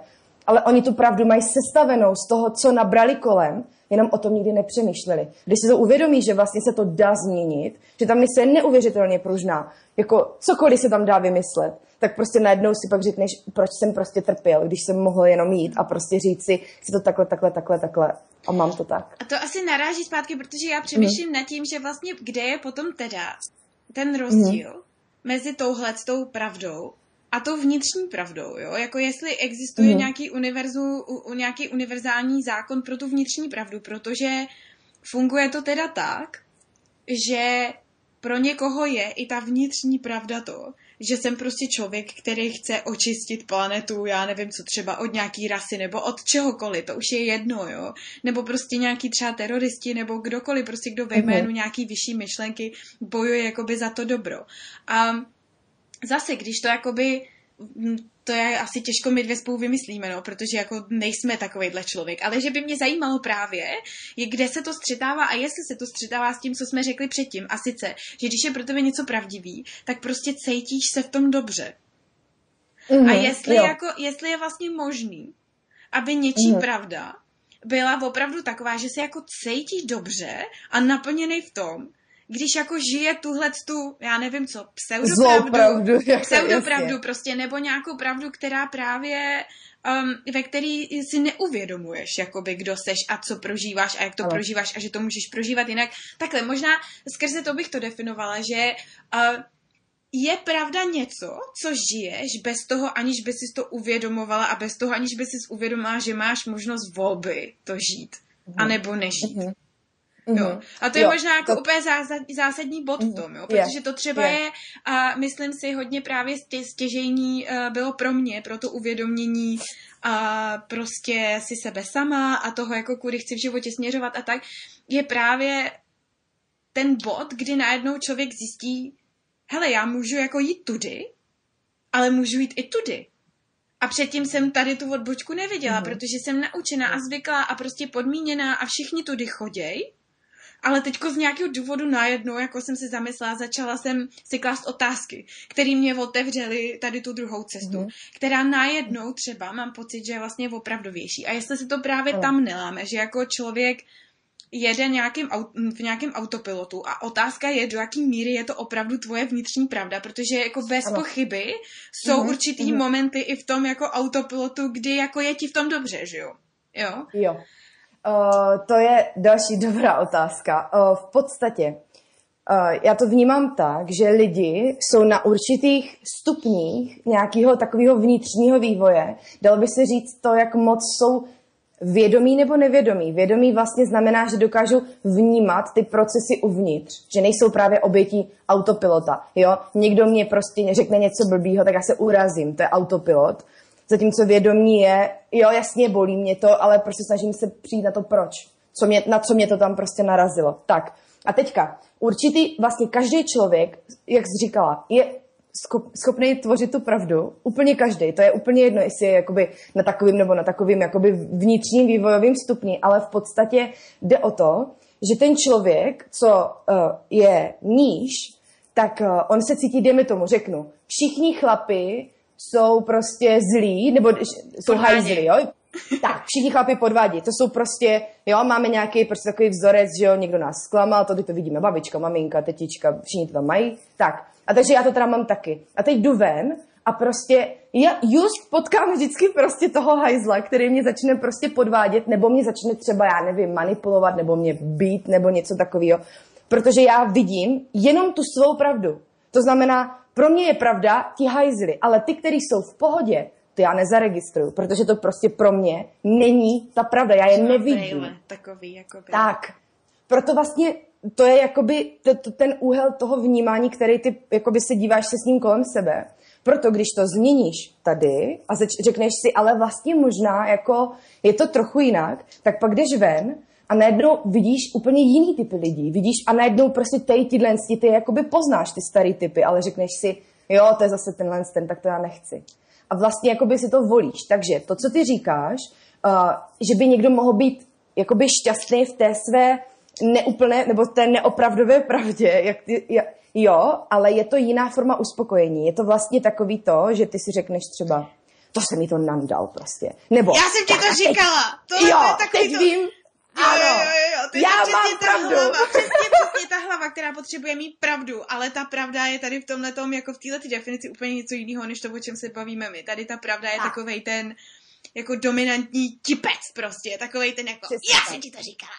ale oni tu pravdu mají sestavenou z toho, co nabrali kolem, jenom o tom nikdy nepřemýšleli. Když se to uvědomí, že vlastně se to dá změnit, že tam mysl je neuvěřitelně pružná, jako cokoliv se tam dá vymyslet, tak prostě najednou si pak řekneš, proč jsem prostě trpěl, když jsem mohl jenom jít a prostě říct si, si to takhle, takhle, takhle, takhle a mám to tak. A to asi naráží zpátky, protože já přemýšlím mm. nad tím, že vlastně kde je potom teda ten rozdíl mm. mezi touhle tou pravdou a to vnitřní pravdou, jo? Jako jestli existuje mm. nějaký, univerzu, u, nějaký univerzální zákon pro tu vnitřní pravdu, protože funguje to teda tak, že pro někoho je i ta vnitřní pravda to, že jsem prostě člověk, který chce očistit planetu, já nevím co, třeba od nějaký rasy nebo od čehokoliv, to už je jedno, jo. Nebo prostě nějaký třeba teroristi nebo kdokoliv, prostě kdo ve jménu mm nějaký vyšší myšlenky bojuje jakoby za to dobro. A zase, když to jakoby to je asi těžko my dvě spolu vymyslíme, no, protože jako nejsme takovýhle člověk, ale že by mě zajímalo právě, je, kde se to střetává a jestli se to střetává s tím, co jsme řekli předtím. A sice, že když je pro tebe něco pravdivý, tak prostě cítíš se v tom dobře. Mm-hmm, a jestli, jako, jestli je vlastně možný, aby něčí mm-hmm. pravda byla opravdu taková, že se jako cítíš dobře a naplněný v tom, když jako žije tuhle tu, já nevím co, pseudopravdu, pravdu, *laughs* pseudopravdu prostě, nebo nějakou pravdu, která právě um, ve který si neuvědomuješ, jakoby, kdo seš a co prožíváš a jak to ano. prožíváš a že to můžeš prožívat jinak. Takhle, možná skrze to bych to definovala, že uh, je pravda něco, co žiješ bez toho, aniž by si to uvědomovala a bez toho, aniž by si uvědomila, že máš možnost volby to žít, mm. anebo nežít. Mm-hmm. Mm-hmm. Jo. A to je jo, možná jako to... úplně zásadní bod mm-hmm. v tom, jo? protože to třeba je, je a myslím si, hodně právě stěžejní uh, bylo pro mě, pro to uvědomění a prostě si sebe sama a toho, jako kudy chci v životě směřovat a tak, je právě ten bod, kdy najednou člověk zjistí, hele, já můžu jako jít tudy, ale můžu jít i tudy. A předtím jsem tady tu odbočku neviděla, mm-hmm. protože jsem naučená a zvyklá a prostě podmíněná a všichni tudy choděj ale teďko z nějakého důvodu najednou, jako jsem si zamyslela, začala jsem si klást otázky, které mě otevřely tady tu druhou cestu, mm. která najednou třeba mám pocit, že je vlastně opravdovější. A jestli se to právě mm. tam neláme, že jako člověk jede nějakým, v nějakém autopilotu a otázka je, do jaký míry je to opravdu tvoje vnitřní pravda, protože jako bez ano. pochyby jsou mm-hmm. určitý mm-hmm. momenty i v tom jako autopilotu, kdy jako je ti v tom dobře, že jo? Jo. Jo. Uh, to je další *laughs* dobrá otázka. Uh, v podstatě uh, já to vnímám tak, že lidi jsou na určitých stupních nějakého takového vnitřního vývoje. Dalo by se říct to, jak moc jsou vědomí nebo nevědomí. Vědomí vlastně znamená, že dokážou vnímat ty procesy uvnitř, že nejsou právě obětí autopilota. Jo? Někdo mě prostě řekne něco blbýho, tak já se urazím, to je autopilot. Zatímco vědomí je, jo, jasně, bolí mě to, ale prostě snažím se přijít na to proč. Co mě, na co mě to tam prostě narazilo. Tak, a teďka, určitý, vlastně každý člověk, jak jsi říkala, je schopný tvořit tu pravdu. Úplně každý. To je úplně jedno, jestli je jakoby na takovým nebo na takovým jakoby vnitřním vývojovým stupni, ale v podstatě jde o to, že ten člověk, co uh, je níž, tak uh, on se cítí, dejme tomu, řeknu, všichni chlapi jsou prostě zlí, nebo jsou hajzli, jo? *laughs* Tak, všichni chlapi podvádí. To jsou prostě, jo, máme nějaký prostě takový vzorec, že jo, někdo nás zklamal, to to vidíme, babička, maminka, tetička, všichni to tam mají. Tak, a takže já to teda mám taky. A teď jdu ven a prostě já just potkám vždycky prostě toho hajzla, který mě začne prostě podvádět, nebo mě začne třeba, já nevím, manipulovat, nebo mě být, nebo něco takového. Protože já vidím jenom tu svou pravdu. To znamená, pro mě je pravda ti hajzly, ale ty, kteří jsou v pohodě, to já nezaregistruju, protože to prostě pro mě není ta pravda, já je nevidím. Brejle, takový, jakoby. Tak, proto vlastně to je jakoby to, to, ten úhel toho vnímání, který ty jakoby se díváš se s ním kolem sebe. Proto když to změníš tady a zač, řekneš si, ale vlastně možná jako je to trochu jinak, tak pak jdeš ven a najednou vidíš úplně jiný typy lidí. Vidíš a najednou prostě tady tyhle, ty jakoby poznáš ty starý typy, ale řekneš si, jo, to je zase tenhle ten, tak to já nechci. A vlastně jakoby si to volíš. Takže to, co ty říkáš, uh, že by někdo mohl být jakoby šťastný v té své neúplné, nebo té neopravdové pravdě, jak ty, jak, jo, ale je to jiná forma uspokojení. Je to vlastně takový to, že ty si řekneš třeba, to se mi to nandal prostě. Nebo, Já jsem ti to říkala. Tohle jo, je takový teď to... vím, ano, jo, jo, jo, to je já mám přesně ta pravdu. hlava, přesně, přesně ta hlava, která potřebuje mít pravdu, ale ta pravda je tady v tomhle tom, jako v této definici úplně něco jiného, než to, o čem se bavíme my. Tady ta pravda je Tak. takovej ten jako dominantní tipec prostě, takovej ten jako, Přesně já tak. jsem ti to říkala.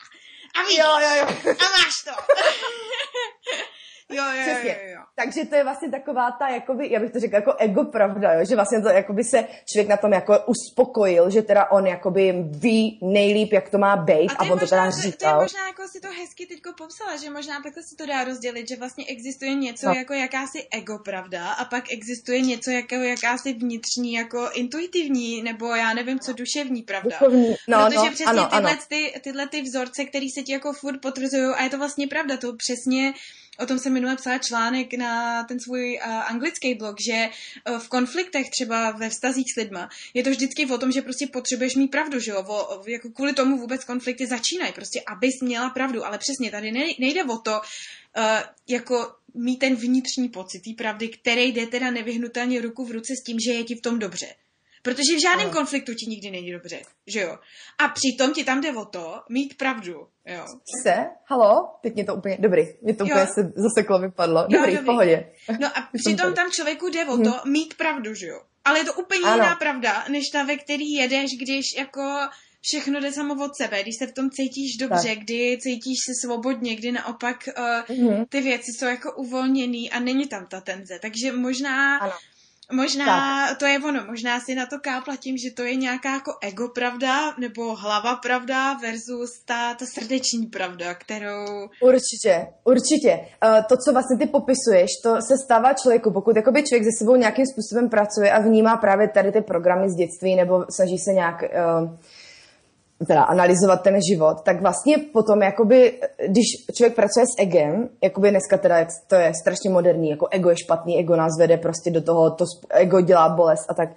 A víš, Jo, jo, jo. a máš to. *laughs* jo, jo, jo, Přesně. jo, jo. Takže to je vlastně taková ta, jakoby, já bych to řekla jako ego pravda, jo? že vlastně to jakoby se člověk na tom jako uspokojil, že teda on jakoby ví nejlíp, jak to má být a, je on to teda možná, to je říkal. možná jako si to hezky teďko popsala, že možná takhle se to dá rozdělit, že vlastně existuje něco No. jako jakási ego pravda a pak existuje něco jako jakási vnitřní jako intuitivní nebo já nevím co duševní pravda. Duchovní, no, Protože no, přesně ano, tyhle, ano. Ty, tyhle ty vzorce, které se ti jako furt potvrzují a je to vlastně pravda, to přesně O tom jsem minule psala článek na ten svůj uh, anglický blog, že uh, v konfliktech třeba ve vztazích s lidma je to vždycky o tom, že prostě potřebuješ mít pravdu, že jo? O, jako kvůli tomu vůbec konflikty začínají, prostě abys měla pravdu, ale přesně tady ne, nejde o to, uh, jako mít ten vnitřní pocit té pravdy, který jde teda nevyhnutelně ruku v ruce s tím, že je ti v tom dobře. Protože v žádném Ano. konfliktu ti nikdy není dobře, že jo? A přitom ti tam jde o to mít pravdu, jo? Se? Halo? Teď mě to úplně, dobrý, mě to Jo. úplně se zaseklo, vypadlo. Jo, Dobrý, v dobrý. pohodě. No a *laughs* přitom tam člověku jde o to mít pravdu, že jo? Ale je to úplně Ano. jiná pravda, než ta, ve který jedeš, když jako všechno jde samo od sebe, když se v tom cítíš dobře, Tak. kdy cítíš se svobodně, kdy naopak uh, Mhm. ty věci jsou jako uvolněný a není tam ta tenze. Takže možná, Ano. Možná to je ono, možná si na to kápla tím, že to je nějaká jako ego pravda, nebo hlava pravda versus ta, ta srdeční pravda, kterou... Určitě, určitě. Uh, to, co vlastně ty popisuješ, to se stává člověku, pokud jakoby člověk se sebou nějakým způsobem pracuje a vnímá právě tady ty programy z dětství nebo snaží se nějak uh, teda analyzovat ten život, tak vlastně potom, jakoby, když člověk pracuje s egem, jakoby dneska teda to je strašně moderní, jako ego je špatný, ego nás vede prostě do toho, to ego dělá bolest a tak.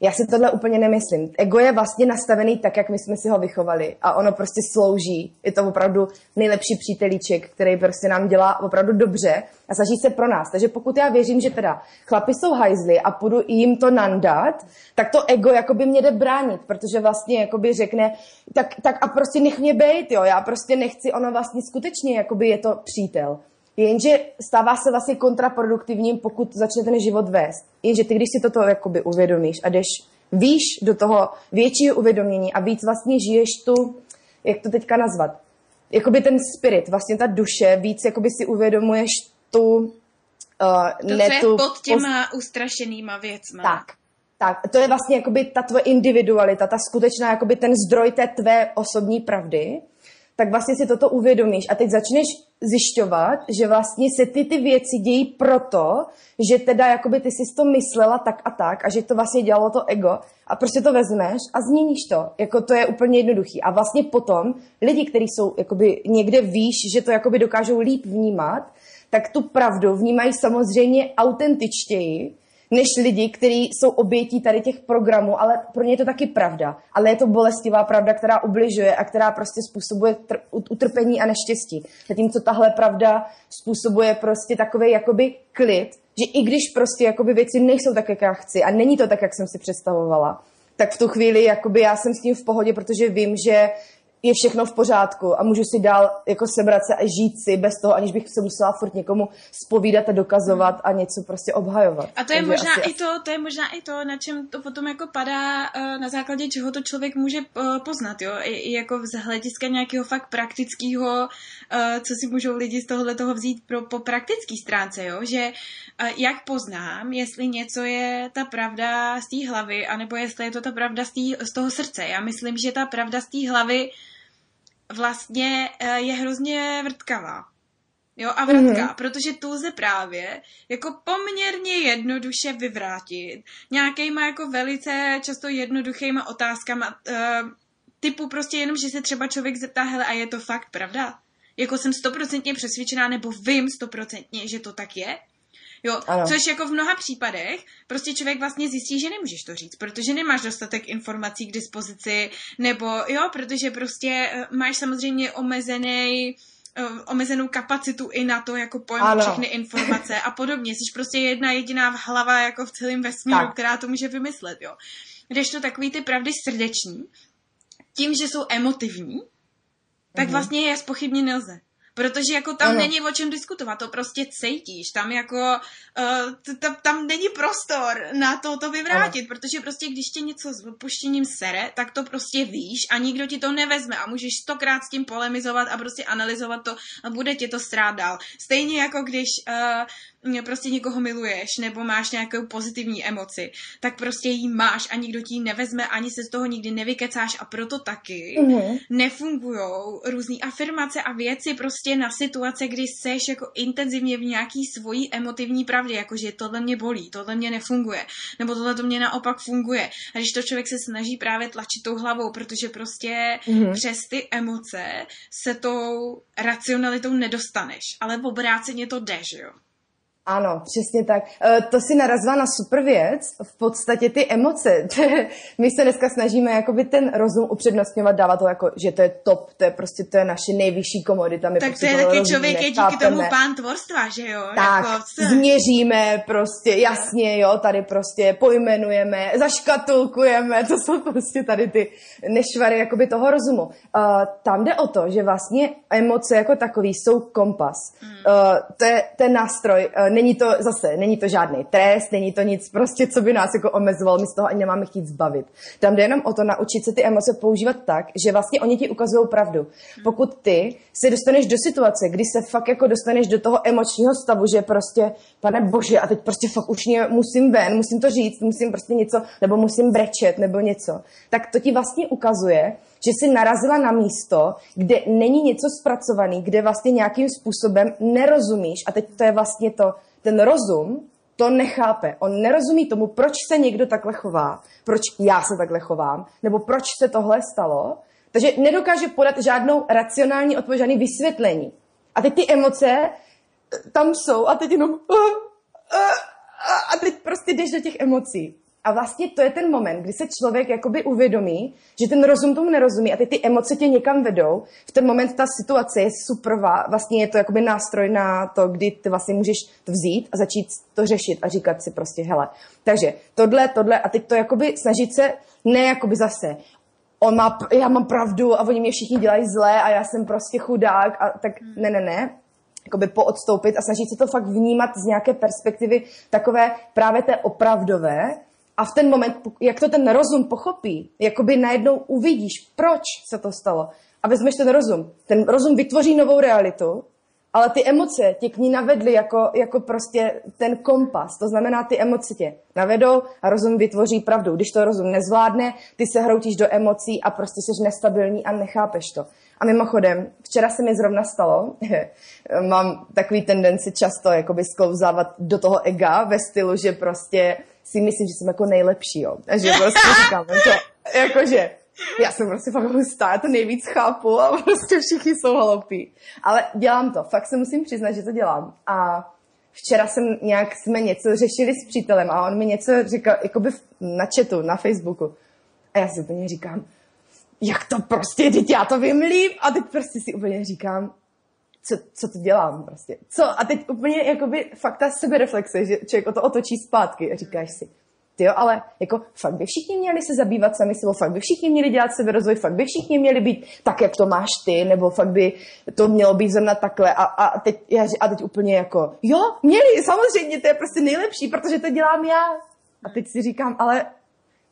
Já si tohle úplně nemyslím. Ego je vlastně nastavený tak, jak my jsme si ho vychovali a ono prostě slouží. Je to opravdu nejlepší přítelíček, který prostě nám dělá opravdu dobře a snaží se pro nás. Takže pokud já věřím, že teda chlapi jsou hajzly a půjdu jim to nandat, tak to ego jakoby mě jde bránit, protože vlastně jakoby řekne, tak, tak a prostě nech mě bejt, jo, já prostě nechci, ono vlastně skutečně jakoby je to přítel. Jenže stává se vlastně kontraproduktivním, pokud začne ten život vést. Jenže ty, když si toto jakoby uvědomíš a jdeš výš do toho většího uvědomění a víc vlastně žiješ tu, jak to teďka nazvat, jakoby ten spirit, vlastně ta duše, víc jakoby si uvědomuješ tu, uh, To, ne co je tu pod těma ustrašenýma věcma. tak. Tak, to je vlastně jakoby ta tvoje individualita, ta skutečná, jakoby ten zdroj té tvé osobní pravdy, tak vlastně si toto uvědomíš a teď začneš zjišťovat, že vlastně se ty ty věci dějí proto, že teda jakoby ty jsi to myslela tak a tak a že to vlastně dělalo to ego a prostě to vezmeš a změníš to. Jako to je úplně jednoduchý. A vlastně potom lidi, kteří jsou jakoby někde výš, že to jakoby dokážou líp vnímat, tak tu pravdu vnímají samozřejmě autentičtěji, než lidi, kteří jsou obětí tady těch programů, ale pro ně je to taky pravda. Ale je to bolestivá pravda, která ubližuje a která prostě způsobuje tr- utrpení a neštěstí. Zatímco tahle pravda způsobuje prostě takový jakoby klid, že i když prostě jakoby věci nejsou tak, jak já chci a není to tak, jak jsem si představovala, tak v tu chvíli jakoby já jsem s tím v pohodě, protože vím, že je všechno v pořádku a můžu si dál jako sebrat se a žít si bez toho, aniž bych se musela furt někomu spovídat a dokazovat a něco prostě obhajovat. A to je Takže možná asi, i to, to je možná i to, na čem to potom jako padá, eh, na základě čeho to člověk může eh, poznat, jo, I, i jako z hlediska nějakého fakt praktického, eh, co si můžou lidi z tohohle toho vzít pro, po praktické stránce, jo, že jak poznám, jestli něco je ta pravda z té hlavy, anebo jestli je to ta pravda z, tý, z toho srdce. Já myslím, že ta pravda z té hlavy vlastně eh, je hrozně vrtkavá. Jo, a vrtka, mm-hmm. protože tu lze právě jako poměrně jednoduše vyvrátit nějakýma jako velice často jednoduchýma otázkama, uh, typu prostě jenom, že se třeba člověk zeptá, hele, a je to fakt pravda? Jako jsem stoprocentně přesvědčená, nebo vím stoprocentně, že to tak je? Jo, ano. což jako v mnoha případech prostě člověk vlastně zjistí, že nemůžeš to říct, protože nemáš dostatek informací k dispozici, nebo jo, protože prostě eh, máš samozřejmě omezený eh, omezenou kapacitu i na to, jako pojmout všechny informace a podobně. Jsi prostě jedna jediná hlava jako v celém vesmíru, tak. která to může vymyslet, jo. Když to takový ty pravdy srdeční, tím, že jsou emotivní, tak mm-hmm. vlastně je spochybně nelze. Protože jako tam ano. není o čem diskutovat, to prostě cítíš, tam jako, uh, tam, tam není prostor na to to vyvrátit, ano. protože prostě když tě něco s opuštěním sere, tak to prostě víš a nikdo ti to nevezme a můžeš stokrát s tím polemizovat a prostě analyzovat to a bude tě to strát dál. Stejně jako když uh, prostě někoho miluješ nebo máš nějakou pozitivní emoci, tak prostě jí máš a nikdo ti ji nevezme, ani se z toho nikdy nevykecáš a proto taky mm-hmm. nefungujou různé afirmace a věci prostě na situace, kdy seš jako intenzivně v nějaký svojí emotivní pravdě, jakože tohle mě bolí, tohle mě nefunguje, nebo tohle to mě naopak funguje. A když to člověk se snaží právě tlačit tou hlavou, protože prostě mm-hmm. přes ty emoce se tou racionalitou nedostaneš, ale obráceně to jde, že jo? Ano, přesně tak. E, to si narazila na super věc, v podstatě ty emoce. *laughs* My se dneska snažíme jakoby ten rozum upřednostňovat, dávat to jako, že to je top, to je prostě to je naše nejvyšší komodita. My tak prostě to je taky člověk je díky tomu pán tvorstva, že jo? Tak, jako, změříme prostě, jasně, jo, tady prostě pojmenujeme, zaškatulkujeme, to jsou prostě tady ty nešvary jakoby toho rozumu. Uh, tam jde o to, že vlastně emoce jako takový jsou kompas. Hmm. Uh, to je ten nástroj, uh, není to zase, není to žádný trest, není to nic prostě, co by nás jako omezovalo, my z toho ani nemáme chtít zbavit. Tam jde jenom o to naučit se ty emoce používat tak, že vlastně oni ti ukazují pravdu. Pokud ty se dostaneš do situace, kdy se fakt jako dostaneš do toho emočního stavu, že prostě, pane bože, a teď prostě fakt už mě musím ven, musím to říct, musím prostě něco, nebo musím brečet, nebo něco, tak to ti vlastně ukazuje, že jsi narazila na místo, kde není něco zpracovaný, kde vlastně nějakým způsobem nerozumíš a teď to je vlastně to, ten rozum to nechápe. On nerozumí tomu, proč se někdo takhle chová, proč já se takhle chovám, nebo proč se tohle stalo. Takže nedokáže podat žádnou racionální odpověď, žádný vysvětlení. A teď ty emoce tam jsou a teď jenom uh, uh, a teď prostě jdeš do těch emocí. A vlastně to je ten moment, kdy se člověk jakoby uvědomí, že ten rozum tomu nerozumí a ty ty emoce tě někam vedou. V ten moment ta situace je superová, vlastně je to jakoby nástroj na to, kdy ty vlastně můžeš to vzít a začít to řešit a říkat si prostě, hele, takže tohle, tohle a teď to jakoby snažit se, ne jakoby zase, on má, já mám pravdu a oni mě všichni dělají zlé a já jsem prostě chudák a tak ne, ne, ne, jakoby poodstoupit a snažit se to fakt vnímat z nějaké perspektivy takové právě té opravdové, a v ten moment, jak to ten rozum pochopí, jakoby najednou uvidíš, proč se to stalo. A vezmeš ten rozum. Ten rozum vytvoří novou realitu, ale ty emoce tě k ní navedly jako, jako prostě ten kompas. To znamená, ty emoce tě navedou a rozum vytvoří pravdu. Když to rozum nezvládne, ty se hroutíš do emocí a prostě jsi nestabilní a nechápeš to. A mimochodem, včera se mi zrovna stalo, *laughs* mám takový tendenci často jakoby sklouzávat do toho ega ve stylu, že prostě si myslím, že jsem jako nejlepší, jo. A že *laughs* prostě říkám, to, jakože, já jsem prostě fakt hustá, já to nejvíc chápu a prostě všichni jsou hloupí. Ale dělám to, fakt se musím přiznat, že to dělám. A včera jsem nějak, jsme něco řešili s přítelem a on mi něco říkal, jakoby na chatu, na Facebooku. A já si úplně říkám, jak to prostě, teď já to vím líp. A teď prostě si úplně říkám, co, co to dělám prostě. Co? A teď úplně jakoby fakt ta sebereflexe, že člověk o to otočí zpátky a říkáš si, jo, ale jako fakt by všichni měli se zabývat sami sebou, fakt by všichni měli dělat seberozvoj, fakt by všichni měli být tak, jak to máš ty, nebo fakt by to mělo být zrovna takhle. A, a, teď, já, a teď úplně jako, jo, měli, samozřejmě, to je prostě nejlepší, protože to dělám já. A teď si říkám, ale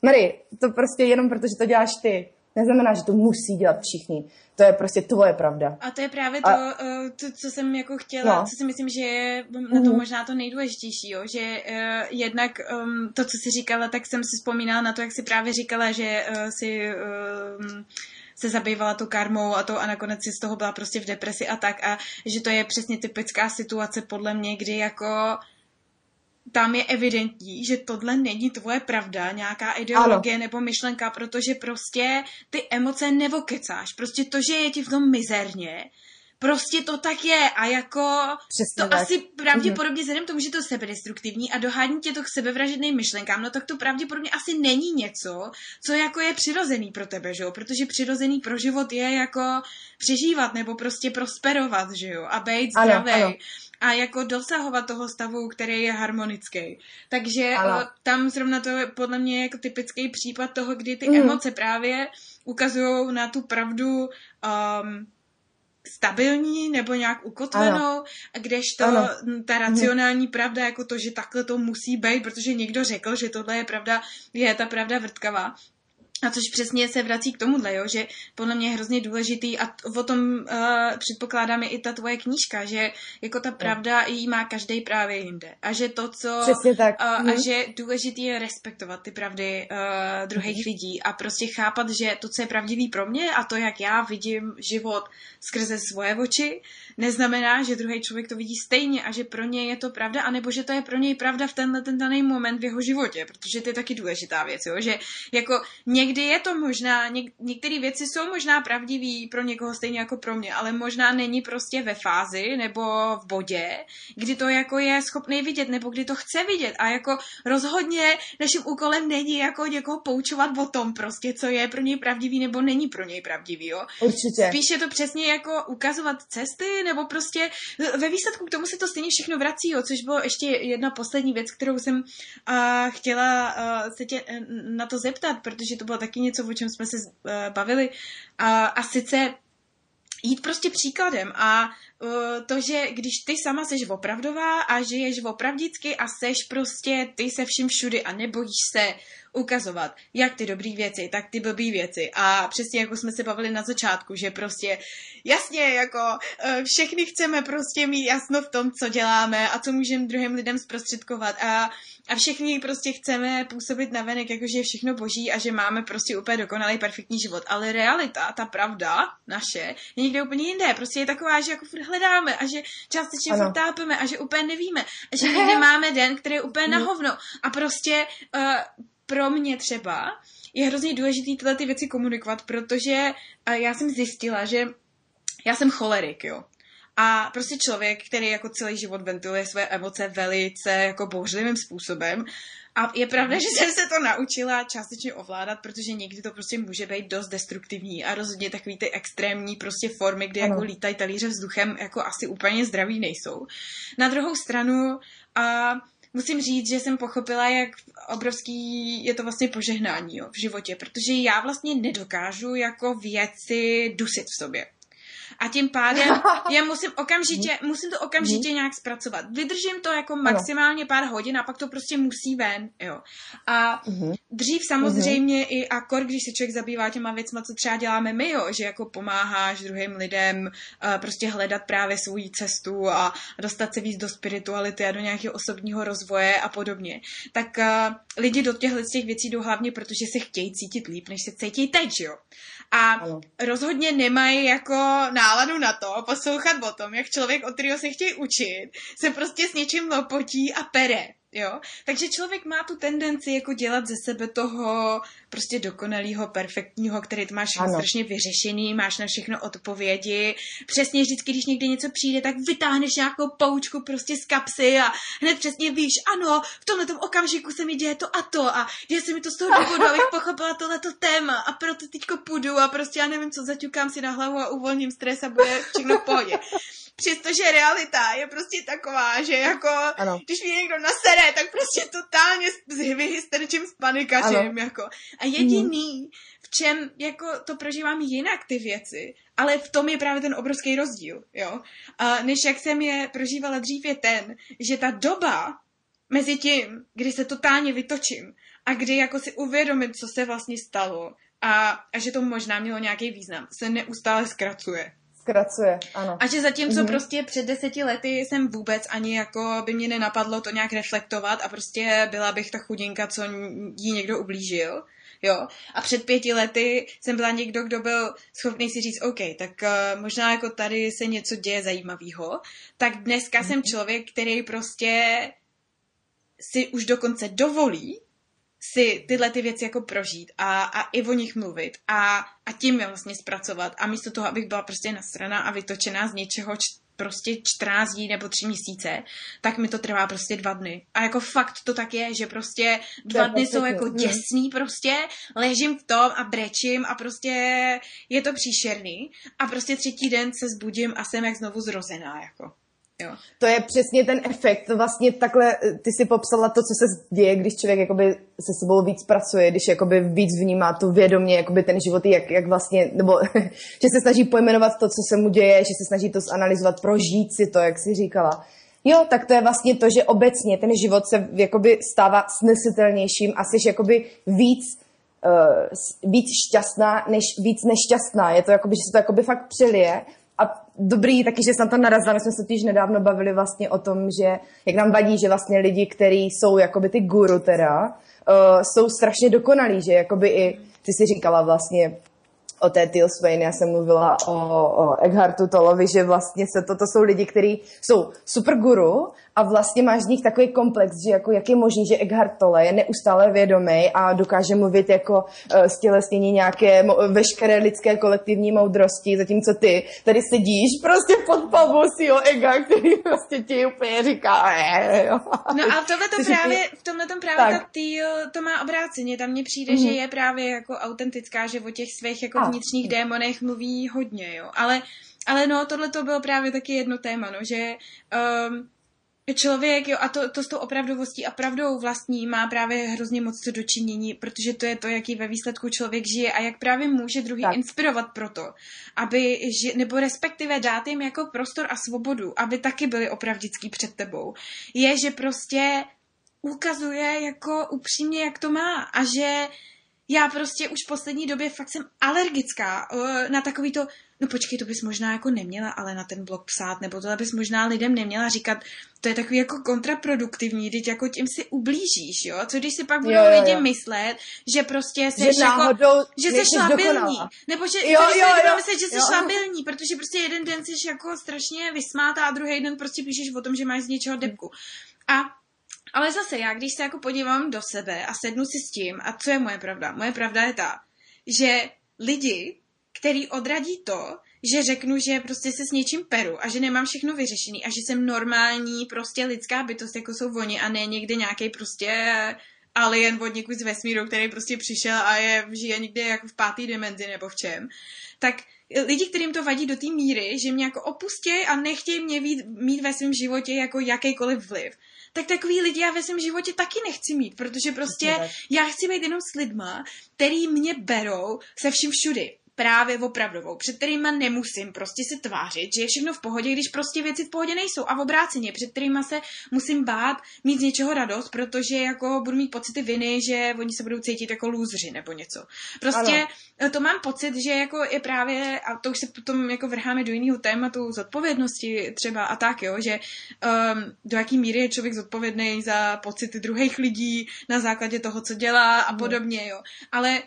Mary, to prostě jenom protože to děláš ty neznamená, že to musí dělat všichni. To je prostě tvoje pravda. A to je právě to, a... Eh, to co jsem jako chtěla, no. co si myslím, že je na to mhm. možná to nejdůležitější, jo? že uh, jednak um, to, co jsi říkala, tak jsem si vzpomínala na to, jak jsi právě říkala, že uh, si um, se zabývala tu karmou a to a nakonec si z toho byla prostě v depresi a tak a že to je přesně typická situace podle mě, kdy jako tam je evidentní, že tohle není tvoje pravda, nějaká ideologie ano. nebo myšlenka, protože prostě ty emoce nevokecáš. Prostě to, že je ti v tom mizerně, prostě to tak je a jako Přesně to tak. asi pravděpodobně mm. vzhledem tomu, že to je sebedestruktivní a dohání tě to k sebevražedným myšlenkám, no tak to pravděpodobně asi není něco, co jako je přirozený pro tebe, že jo? Protože přirozený pro život je jako přežívat nebo prostě prosperovat, že jo? A být zdravý a jako dosahovat toho stavu, který je harmonický. Takže ano. Tam zrovna to je podle mě jako typický případ toho, kdy ty mm. emoce právě ukazují na tu pravdu um, stabilní nebo nějak ukotvenou, ano. kdežto ano. ta racionální pravda, jako to, že takhle to musí být, protože někdo řekl, že tohle je pravda, je ta pravda vrtkavá, a což přesně se vrací k tomuhle, jo, že podle mě je hrozně důležitý a o tom uh, předpokládáme i ta tvoje knížka, že jako ta pravda jí má každý právě jinde. A že to, co... Přesně tak. Uh, mm. A mhm. že důležitý je respektovat ty pravdy uh, druhých mm. lidí a prostě chápat, že to, co je pravdivý pro mě a to, jak já vidím život skrze svoje oči, neznamená, že druhý člověk to vidí stejně a že pro ně je to pravda, anebo že to je pro něj pravda v tenhle ten daný moment v jeho životě, protože to je taky důležitá věc, jo? že jako někdy je to možná, něk, některé věci jsou možná pravdivé pro někoho stejně jako pro mě, ale možná není prostě ve fázi nebo v bodě, kdy to jako je schopný vidět, nebo kdy to chce vidět a jako rozhodně naším úkolem není jako někoho poučovat o tom prostě, co je pro něj pravdivý nebo není pro něj pravdivý, jo. Určitě. Spíš je to přesně jako ukazovat cesty, nebo prostě ve výsledku k tomu se to stejně všechno vrací, jo, což bylo ještě jedna poslední věc, kterou jsem uh, chtěla uh, se tě uh, na to zeptat, protože to bylo taky něco, o čem jsme se uh, bavili. Uh, a sice jít prostě příkladem a uh, to, že když ty sama seš opravdová a žiješ opravdicky a seš prostě ty se vším všudy a nebojíš se ukazovat jak ty dobrý věci, tak ty blbý věci. A přesně jako jsme se bavili na začátku, že prostě jasně jako uh, všechny chceme prostě mít jasno v tom, co děláme a co můžeme druhým lidem zprostředkovat a a všichni prostě chceme působit na venek, jako že je všechno boží a že máme prostě úplně dokonalý, perfektní život. Ale realita, ta pravda naše, je někde úplně jinde. Prostě je taková, že jako furt hledáme a že částečně ano. furt tápeme a že úplně nevíme. A že někde máme den, který je úplně na hovno. A prostě uh, pro mě třeba je hrozně důležité tyhle ty věci komunikovat, protože já jsem zjistila, že já jsem cholerik, jo. A prostě člověk, který jako celý život ventiluje své emoce velice jako bouřlivým způsobem. A je pravda, že jsem se to naučila částečně ovládat, protože někdy to prostě může být dost destruktivní a rozhodně takový ty extrémní prostě formy, kdy jako lítají talíře vzduchem, jako asi úplně zdraví nejsou. Na druhou stranu a musím říct, že jsem pochopila, jak obrovský je to vlastně požehnání jo, v životě, protože já vlastně nedokážu jako věci dusit v sobě a tím pádem *laughs* já musím okamžitě, musím to okamžitě mhm. nějak zpracovat. Vydržím to jako maximálně pár hodin a pak to prostě musí ven, jo. A mhm. dřív samozřejmě mhm. i akor, když se člověk zabývá těma věcma, co třeba děláme my, jo, že jako pomáháš druhým lidem uh, prostě hledat právě svou cestu a dostat se víc do spirituality a do nějakého osobního rozvoje a podobně. Tak uh, lidi do těchto těch věcí jdou hlavně, protože se chtějí cítit líp, než se cítí teď, jo. A ano. rozhodně nemají jako náladu na to poslouchat o tom, jak člověk, od kterého se chtějí učit, se prostě s něčím lopotí a pere. Jo? Takže člověk má tu tendenci jako dělat ze sebe toho prostě dokonalého, perfektního, který máš ano. strašně vyřešený, máš na všechno odpovědi. Přesně vždycky, když někde něco přijde, tak vytáhneš nějakou poučku prostě z kapsy a hned přesně víš, ano, v tomhle okamžiku se mi děje to a to a děje se mi to z toho důvodu, abych pochopila tohleto téma a proto teďko půjdu a prostě já nevím co, zaťukám si na hlavu a uvolním stres a bude všechno v pohodě. Přestože realita je prostě taková, že jako, ano. když mě někdo nasere, tak prostě totálně vyhysterčím s panikařem, jako. A jediný, mm. v čem jako to prožívám jinak ty věci, ale v tom je právě ten obrovský rozdíl, jo. A než jak jsem je prožívala dřív je ten, že ta doba mezi tím, kdy se totálně vytočím a kdy jako si uvědomím, co se vlastně stalo a, a že to možná mělo nějaký význam, se neustále zkracuje. Zkracuje, ano. A že zatímco mm-hmm. prostě před deseti lety jsem vůbec ani jako by mě nenapadlo to nějak reflektovat a prostě byla bych ta chudinka, co jí někdo ublížil, jo. A před pěti lety jsem byla někdo, kdo byl schopný si říct, OK, tak uh, možná jako tady se něco děje zajímavého. Tak dneska mm-hmm. jsem člověk, který prostě si už dokonce dovolí si tyhle ty věci jako prožít a, a i o nich mluvit a, a tím je vlastně zpracovat. A místo toho, abych byla prostě nasraná a vytočená z něčeho, č, prostě 14 dní nebo 3 měsíce, tak mi to trvá prostě dva dny. A jako fakt to tak je, že prostě dva dny jsou jako hmm. děsný prostě, ležím v tom a brečím a prostě je to příšerný a prostě třetí den se zbudím a jsem jak znovu zrozená, jako. Jo. To je přesně ten efekt. Vlastně takhle eh, ty si popsala to, co se děje, když člověk jakoby se sebou víc pracuje, když jakoby víc vnímá to vědomě, jakoby ten život, jak, jak vlastně, nebo *laughs* že se snaží pojmenovat to, co se mu děje, že se snaží to zanalizovat, prožít si to, jak jsi říkala. Jo, tak to je vlastně to, že obecně ten život se jakoby stává snesitelnějším a jsi jakoby víc uh, víc šťastná, než víc nešťastná. Je to jakoby, že se to jakoby fakt přelije dobrý taky, že jsem tam narazila, my jsme se totiž nedávno bavili vlastně o tom, že jak nám vadí, že vlastně lidi, kteří jsou jakoby ty guru teda, uh, jsou strašně dokonalí, že jakoby i, ty si říkala vlastně o té Teal Swain, já jsem mluvila o, o Eckhartu Tolovi, že vlastně se to, to jsou lidi, kteří jsou super guru a vlastně máš z nich takový komplex, že jako jak je možný, že Eckhart Tolle je neustále vědomý a dokáže mluvit jako uh, stělesnění nějaké veškeré lidské kolektivní moudrosti, zatímco ty tady sedíš prostě pod pavou ega, který prostě ti úplně říká No a tohle to právě, v tomhle tom právě tak. ta Teal to má obráceně, tam mně přijde, mm-hmm. že mhm. je právě jako autentická, že o těch svých jako a. vnitřních démonech mluví hodně, jo, ale ale no, tohle to bylo právě taky jedno téma, no, že um, člověk, jo, a to, to s tou opravdovostí a pravdou vlastní má právě hrozně moc co dočinění, protože to je to, jaký ve výsledku člověk žije a jak právě může druhý tak. inspirovat proto, aby, ži, nebo respektive dát jim jako prostor a svobodu, aby taky byli opravdický před tebou, je, že prostě ukazuje jako upřímně, jak to má a že já prostě už v poslední době fakt jsem alergická uh, na takový to, no počkej, to bys možná jako neměla ale na ten blog psát, nebo tohle bys možná lidem neměla říkat, to je takový jako kontraproduktivní, teď jako tím si ublížíš, jo? Co když si pak budou jo, jo, lidi jo. myslet, že prostě jsi že jako, že jsi šlabilní, nebo že, jo, jo, jo, jo, myslet, že jsi šlabilní, protože prostě jeden den jsi jako strašně vysmátá a druhý den prostě píšeš o tom, že máš z něčeho depku. A ale zase já, když se jako podívám do sebe a sednu si s tím, a co je moje pravda? Moje pravda je ta, že lidi, který odradí to, že řeknu, že prostě se s něčím peru a že nemám všechno vyřešený a že jsem normální prostě lidská bytost, jako jsou oni a ne někde nějaký prostě alien od někud z vesmíru, který prostě přišel a je, žije někde jako v pátý dimenzi nebo v čem, tak lidi, kterým to vadí do té míry, že mě jako opustějí a nechtějí mě mít, mít ve svém životě jako jakýkoliv vliv, tak takový lidi já ve svém životě taky nechci mít, protože prostě já chci být jenom s lidma, který mě berou se vším všudy právě opravdovou, před kterýma nemusím prostě se tvářit, že je všechno v pohodě, když prostě věci v pohodě nejsou a v obráceně, před kterýma se musím bát mít z něčeho radost, protože jako budu mít pocity viny, že oni se budou cítit jako lůzři nebo něco. Prostě ano. to mám pocit, že jako je právě, a to už se potom jako vrháme do jiného tématu zodpovědnosti třeba a tak, jo, že um, do jaký míry je člověk zodpovědný za pocity druhých lidí na základě toho, co dělá a podobně, jo. Ale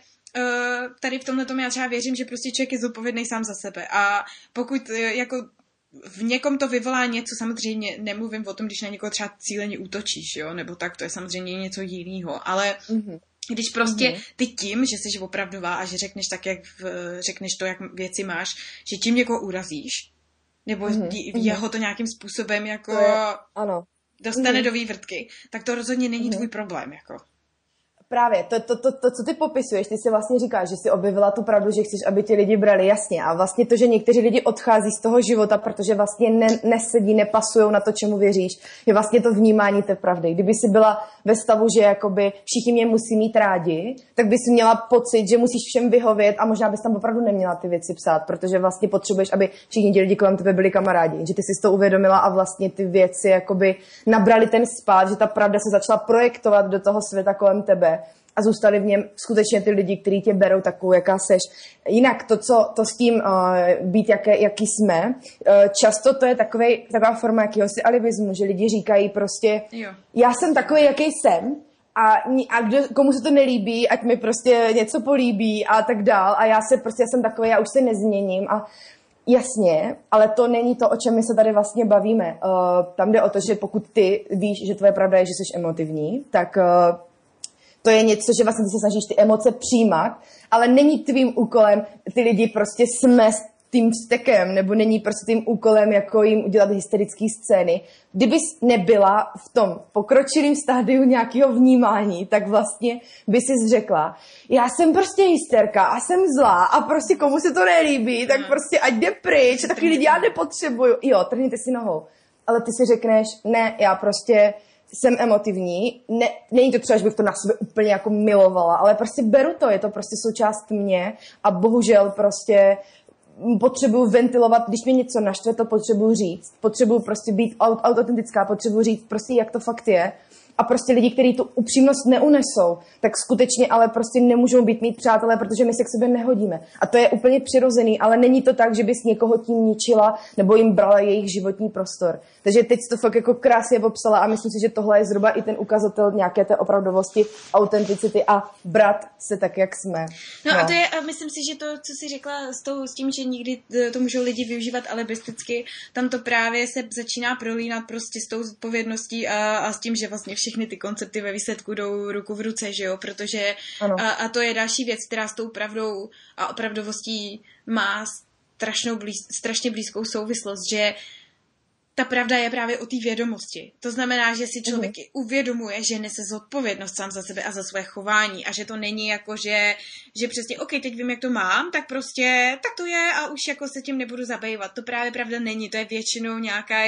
tady v tomhle tomu já třeba věřím, že prostě člověk je zodpovědný sám za sebe a pokud uh, jako v někom to vyvolá něco, samozřejmě nemluvím o tom, když na někoho třeba cíleně útočíš, jo, nebo tak, to je samozřejmě něco jiného, ale mm-hmm. Když prostě mm-hmm. ty tím, že jsi opravdová a že řekneš tak, jak v, řekneš to, jak věci máš, že tím někoho urazíš, nebo mm-hmm. jeho to nějakým způsobem jako to je, ano. dostane mm-hmm. do vývrtky, tak to rozhodně není mm-hmm. tvůj problém, jako. Právě, to, to, to, to, co ty popisuješ, ty si vlastně říkáš, že jsi objevila tu pravdu, že chceš, aby ti lidi brali jasně. A vlastně to, že někteří lidi odchází z toho života, protože vlastně ne, nesedí, nepasují na to, čemu věříš, je vlastně to vnímání té pravdy. Kdyby si byla ve stavu, že jakoby všichni mě musí mít rádi, tak bys měla pocit, že musíš všem vyhovět a možná bys tam opravdu neměla ty věci psát, protože vlastně potřebuješ, aby všichni ti lidi kolem tebe byli kamarádi. Že ty jsi to uvědomila a vlastně ty věci jakoby nabrali ten spát, že ta pravda se začala projektovat do toho světa kolem tebe a zůstali v něm skutečně ty lidi, kteří tě berou takovou, jaká seš. Jinak to, co to s tím uh, být, jaké, jaký jsme, uh, často to je takovej, taková forma jakýhosi alibismu, že lidi říkají prostě, jo. já jsem takový, jaký jsem, a, a kdo, komu se to nelíbí, ať mi prostě něco políbí a tak dál. A já se prostě, já jsem takový, já už se nezměním. A Jasně, ale to není to, o čem my se tady vlastně bavíme. Uh, tam jde o to, že pokud ty víš, že tvoje pravda je, že jsi emotivní, tak uh, to je něco, že vlastně ty se snažíš ty emoce přijímat, ale není tvým úkolem ty lidi prostě smést tím vztekem, nebo není prostě tím úkolem, jako jim udělat hysterické scény. Kdybys nebyla v tom pokročilém stádiu nějakého vnímání, tak vlastně by si řekla, já jsem prostě hysterka a jsem zlá a prostě komu se to nelíbí, tak prostě ať jde pryč, takový lidi já nepotřebuju. Jo, trhněte si nohou. Ale ty si řekneš, ne, já prostě jsem emotivní, ne, není to třeba, že bych to na sebe úplně jako milovala, ale prostě beru to, je to prostě součást mě a bohužel prostě potřebuju ventilovat, když mě něco naštve, to potřebuju říct. Potřebuju prostě být autentická, potřebuju říct prostě, jak to fakt je a prostě lidi, kteří tu upřímnost neunesou, tak skutečně ale prostě nemůžou být mít přátelé, protože my se k sobě nehodíme. A to je úplně přirozený, ale není to tak, že bys někoho tím ničila nebo jim brala jejich životní prostor. Takže teď to fakt jako krásně popsala a myslím si, že tohle je zhruba i ten ukazatel nějaké té opravdovosti, autenticity a brat se tak, jak jsme. No, no. a to je, a myslím si, že to, co jsi řekla s, tou, s tím, že nikdy to můžou lidi využívat alibisticky, tam to právě se začíná prolínat prostě s tou zodpovědností a, a s tím, že vlastně všechny ty koncepty ve výsledku jdou ruku v ruce, že jo, protože a, a to je další věc, která s tou pravdou a opravdovostí má strašnou blíz, strašně blízkou souvislost, že ta pravda je právě o té vědomosti. To znamená, že si člověk uh-huh. uvědomuje, že nese zodpovědnost sám za sebe a za své chování a že to není jako, že, že přesně, OK, teď vím, jak to mám, tak prostě, tak to je a už jako se tím nebudu zabývat. To právě pravda není, to je většinou nějaká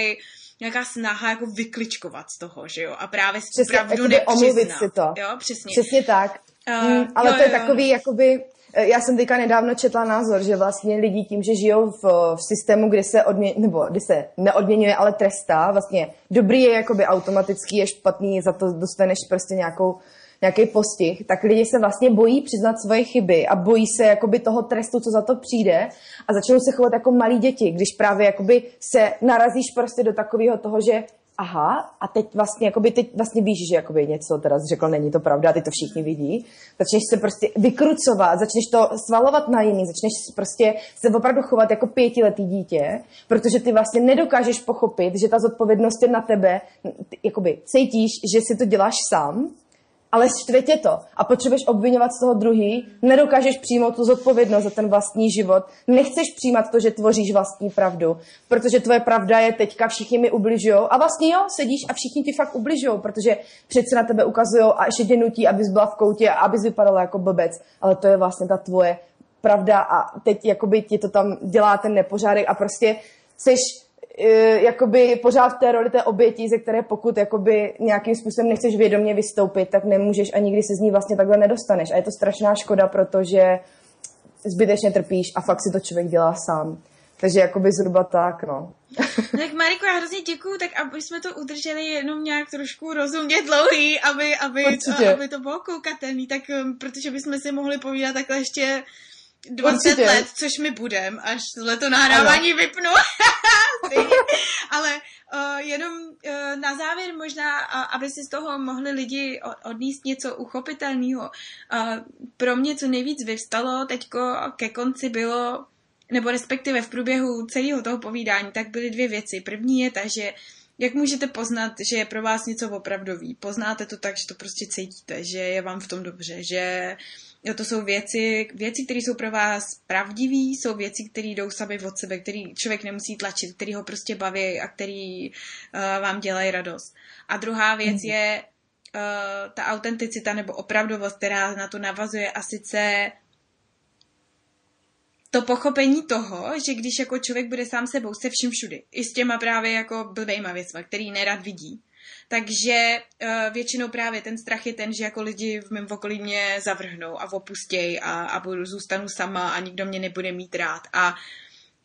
nějaká snaha jako vykličkovat z toho, že jo? A právě přesně, pravdu nepřiznat. si to. Jo, přesně. Přesně tak. Uh, mm, ale jo, to je jo, takový, jo. jakoby, eh, já jsem teďka nedávno četla názor, že vlastně lidi tím, že žijou v, v systému, kde se, odmě, nebo kde se neodměňuje, ale trestá, vlastně dobrý je jakoby automatický, je špatný, za to dostaneš prostě nějakou nějaký postih, tak lidi se vlastně bojí přiznat svoje chyby a bojí se jakoby toho trestu, co za to přijde a začnou se chovat jako malí děti, když právě jakoby se narazíš prostě do takového toho, že aha, a teď vlastně, jakoby, teď vlastně víš, že jakoby něco teda řekl, není to pravda, ty to všichni vidí. Začneš se prostě vykrucovat, začneš to svalovat na jiný, začneš prostě se opravdu chovat jako pětiletý dítě, protože ty vlastně nedokážeš pochopit, že ta zodpovědnost je na tebe, jakoby cítíš, že si to děláš sám, ale štve tě to. A potřebuješ obvinovat z toho druhý, nedokážeš přijmout tu zodpovědnost za ten vlastní život, nechceš přijímat to, že tvoříš vlastní pravdu, protože tvoje pravda je teďka všichni mi ubližují a vlastně jo, sedíš a všichni ti fakt ubližují, protože přece na tebe ukazují a ještě tě nutí, abys byla v koutě a abys vypadala jako blbec, ale to je vlastně ta tvoje pravda a teď jakoby ti to tam dělá ten nepořádek a prostě seš jakoby pořád v té roli té oběti, ze které pokud jakoby nějakým způsobem nechceš vědomě vystoupit, tak nemůžeš a nikdy se z ní vlastně takhle nedostaneš. A je to strašná škoda, protože zbytečně trpíš a fakt si to člověk dělá sám. Takže jakoby zhruba tak, no. *laughs* Tak Mariko, já hrozně děkuju, tak aby jsme to udrželi jenom nějak trošku rozumně dlouhý, aby, aby, aby to bylo koukatelný, tak um, protože bychom si mohli povídat takhle ještě 20 Určitě. let, což mi budem, až to nahrávání ano. vypnu. *laughs* Ale uh, jenom uh, na závěr možná, uh, aby si z toho mohli lidi odníst něco uchopitelného. Uh, pro mě co nejvíc vyvstalo teďko ke konci bylo, nebo respektive v průběhu celého toho povídání, tak byly dvě věci. První je ta, že jak můžete poznat, že je pro vás něco opravdový? Poznáte to tak, že to prostě cítíte, že je vám v tom dobře, že uh, Jo, to jsou věci, věci, které jsou pro vás pravdivé, jsou věci, které jdou sami od sebe, který člověk nemusí tlačit, který ho prostě baví a který uh, vám dělají radost. A druhá věc mm-hmm. je ta autenticita nebo opravdovost, která na to navazuje a sice to pochopení toho, že když jako člověk bude sám sebou se vším všudy, i s těma právě jako blbejma věcma, který nerad vidí, takže uh, většinou právě ten strach je ten, že jako lidi v mém okolí mě zavrhnou a opustějí a, a budu, zůstanu sama a nikdo mě nebude mít rád. A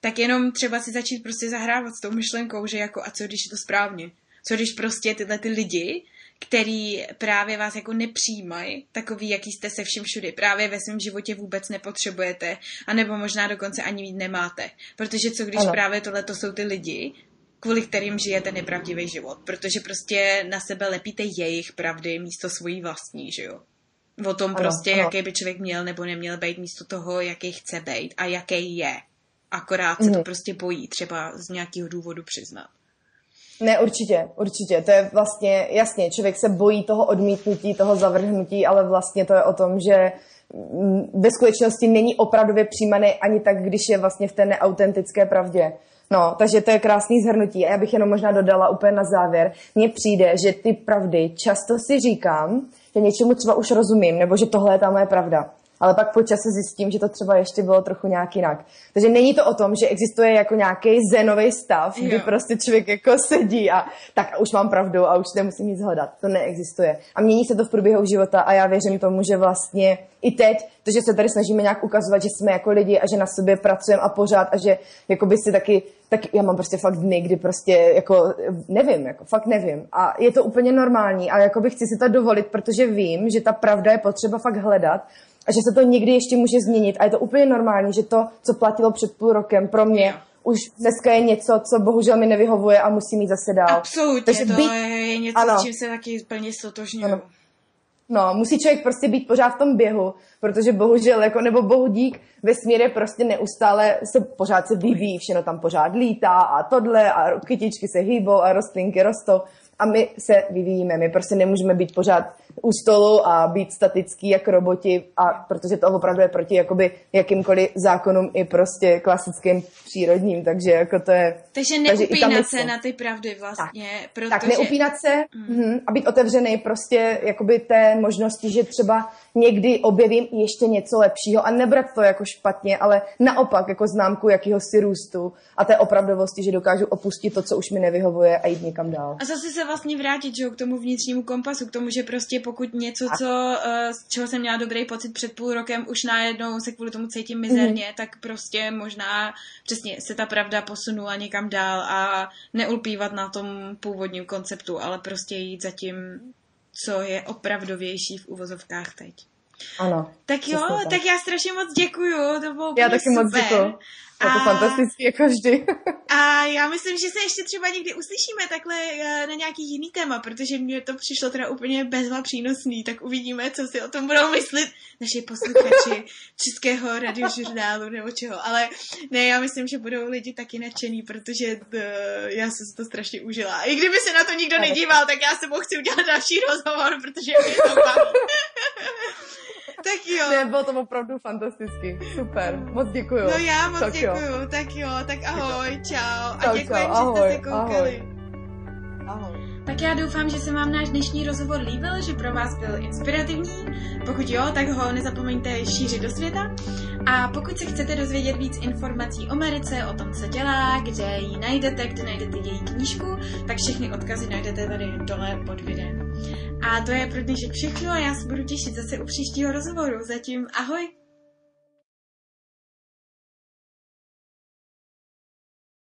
tak jenom třeba si začít prostě zahrávat s tou myšlenkou, že jako a co když je to správně? Co když prostě tyhle ty lidi který právě vás jako nepřijímají, takový, jaký jste se vším všudy, právě ve svém životě vůbec nepotřebujete, anebo možná dokonce ani mít nemáte. Protože co když ano. právě tohle to jsou ty lidi, kvůli kterým žijete nepravdivý život, protože prostě na sebe lepíte jejich pravdy místo svojí vlastní, že jo? O tom ano, prostě, ano. jaký by člověk měl nebo neměl být místo toho, jaký chce být a jaký je. Akorát se mm. to mhm. prostě bojí třeba z nějakého důvodu přiznat. Ne, určitě, určitě. To je vlastně, jasně, člověk se bojí toho odmítnutí, toho zavrhnutí, ale vlastně to je o tom, že ve skutečnosti není opravdově přijímaný ani tak, když je vlastně v té neautentické pravdě. No, takže to je krásný zhrnutí. A já bych jenom možná dodala úplně na závěr. Mně přijde, že ty pravdy často si říkám, že něčemu třeba už rozumím, nebo že tohle je ta moje pravda ale pak po čase zjistím, že to třeba ještě bylo trochu nějak jinak. Takže není to o tom, že existuje jako nějaký zenový stav, jo. kdy prostě člověk jako sedí a tak už mám pravdu a už nemusím nic hledat. To neexistuje. A mění se to v průběhu života a já věřím tomu, že vlastně i teď, to, že se tady snažíme nějak ukazovat, že jsme jako lidi a že na sobě pracujeme a pořád a že jako by si taky, tak já mám prostě fakt dny, kdy prostě jako nevím, jako fakt nevím. A je to úplně normální a jako bych chci si to dovolit, protože vím, že ta pravda je potřeba fakt hledat a že se to někdy ještě může změnit. A je to úplně normální, že to, co platilo před půl rokem pro mě, už dneska je něco, co bohužel mi nevyhovuje a musí mít zase dál. Absolutně, Takže to být... je něco, ano. s čím se taky plně stotožňuju. No, musí člověk prostě být pořád v tom běhu, protože bohužel, jako, nebo bohu dík, vesmír je prostě neustále, se pořád se vyvíjí, všechno tam pořád lítá a tohle a kytičky se hýbou a rostlinky rostou a my se vyvíjíme. My prostě nemůžeme být pořád u stolu a být statický jako roboti, a protože to opravdu je proti jakoby jakýmkoliv zákonům i prostě klasickým přírodním, takže jako to je... Takže neupínat se na ty pravdy vlastně, tak, protože... Tak neupínat se mm. a být otevřený prostě jakoby té možnosti, že třeba někdy objevím ještě něco lepšího a nebrat to jako špatně, ale naopak jako známku jakéhosi růstu a té opravdovosti, že dokážu opustit to, co už mi nevyhovuje a jít někam dál. A zase se vlastně vrátit že, k tomu vnitřnímu kompasu, k tomu, že prostě pokud něco, co, eh, z čeho jsem měla dobrý pocit před půl rokem, už najednou se kvůli tomu cítím mizerně, mm-hmm. tak prostě možná přesně se ta pravda posunula někam dál a neulpívat na tom původním konceptu, ale prostě jít za tím, co je opravdovější v uvozovkách teď. Ano. Tak jo, tak. tak já strašně moc děkuju, to bylo Já taky super. moc děkuju. Je to a... fantastický, jako vždy. *laughs* a já myslím, že se ještě třeba někdy uslyšíme takhle eh, na nějaký jiný téma, protože mně to přišlo teda úplně bezva přínosný, tak uvidíme, co si o tom budou myslet naši posluchači *laughs* českého radiožurnálu nebo čeho. Ale ne, já myslím, že budou lidi taky nadšený, protože to, eh, já jsem si to strašně užila. I kdyby se na to nikdo nedíval, tak já se chci udělat další rozhovor, protože mě to baví. *laughs* tak jo. Ne, bylo to opravdu fantasticky. Super, moc děkuju. No já moc tak děkuju, jo. tak jo, tak ahoj, čau. A děkujem, že jste se koukali. Ahoj. ahoj. Tak já doufám, že se vám náš dnešní rozhovor líbil, že pro vás byl inspirativní. Pokud jo, tak ho nezapomeňte šířit do světa. A pokud se chcete dozvědět víc informací o Americe, o tom, co dělá, kde ji najdete, kde najdete její knížku, tak všechny odkazy najdete tady dole pod videem. A to je pro dnešek všechno a já se budu těšit zase u příštího rozhovoru. Zatím ahoj!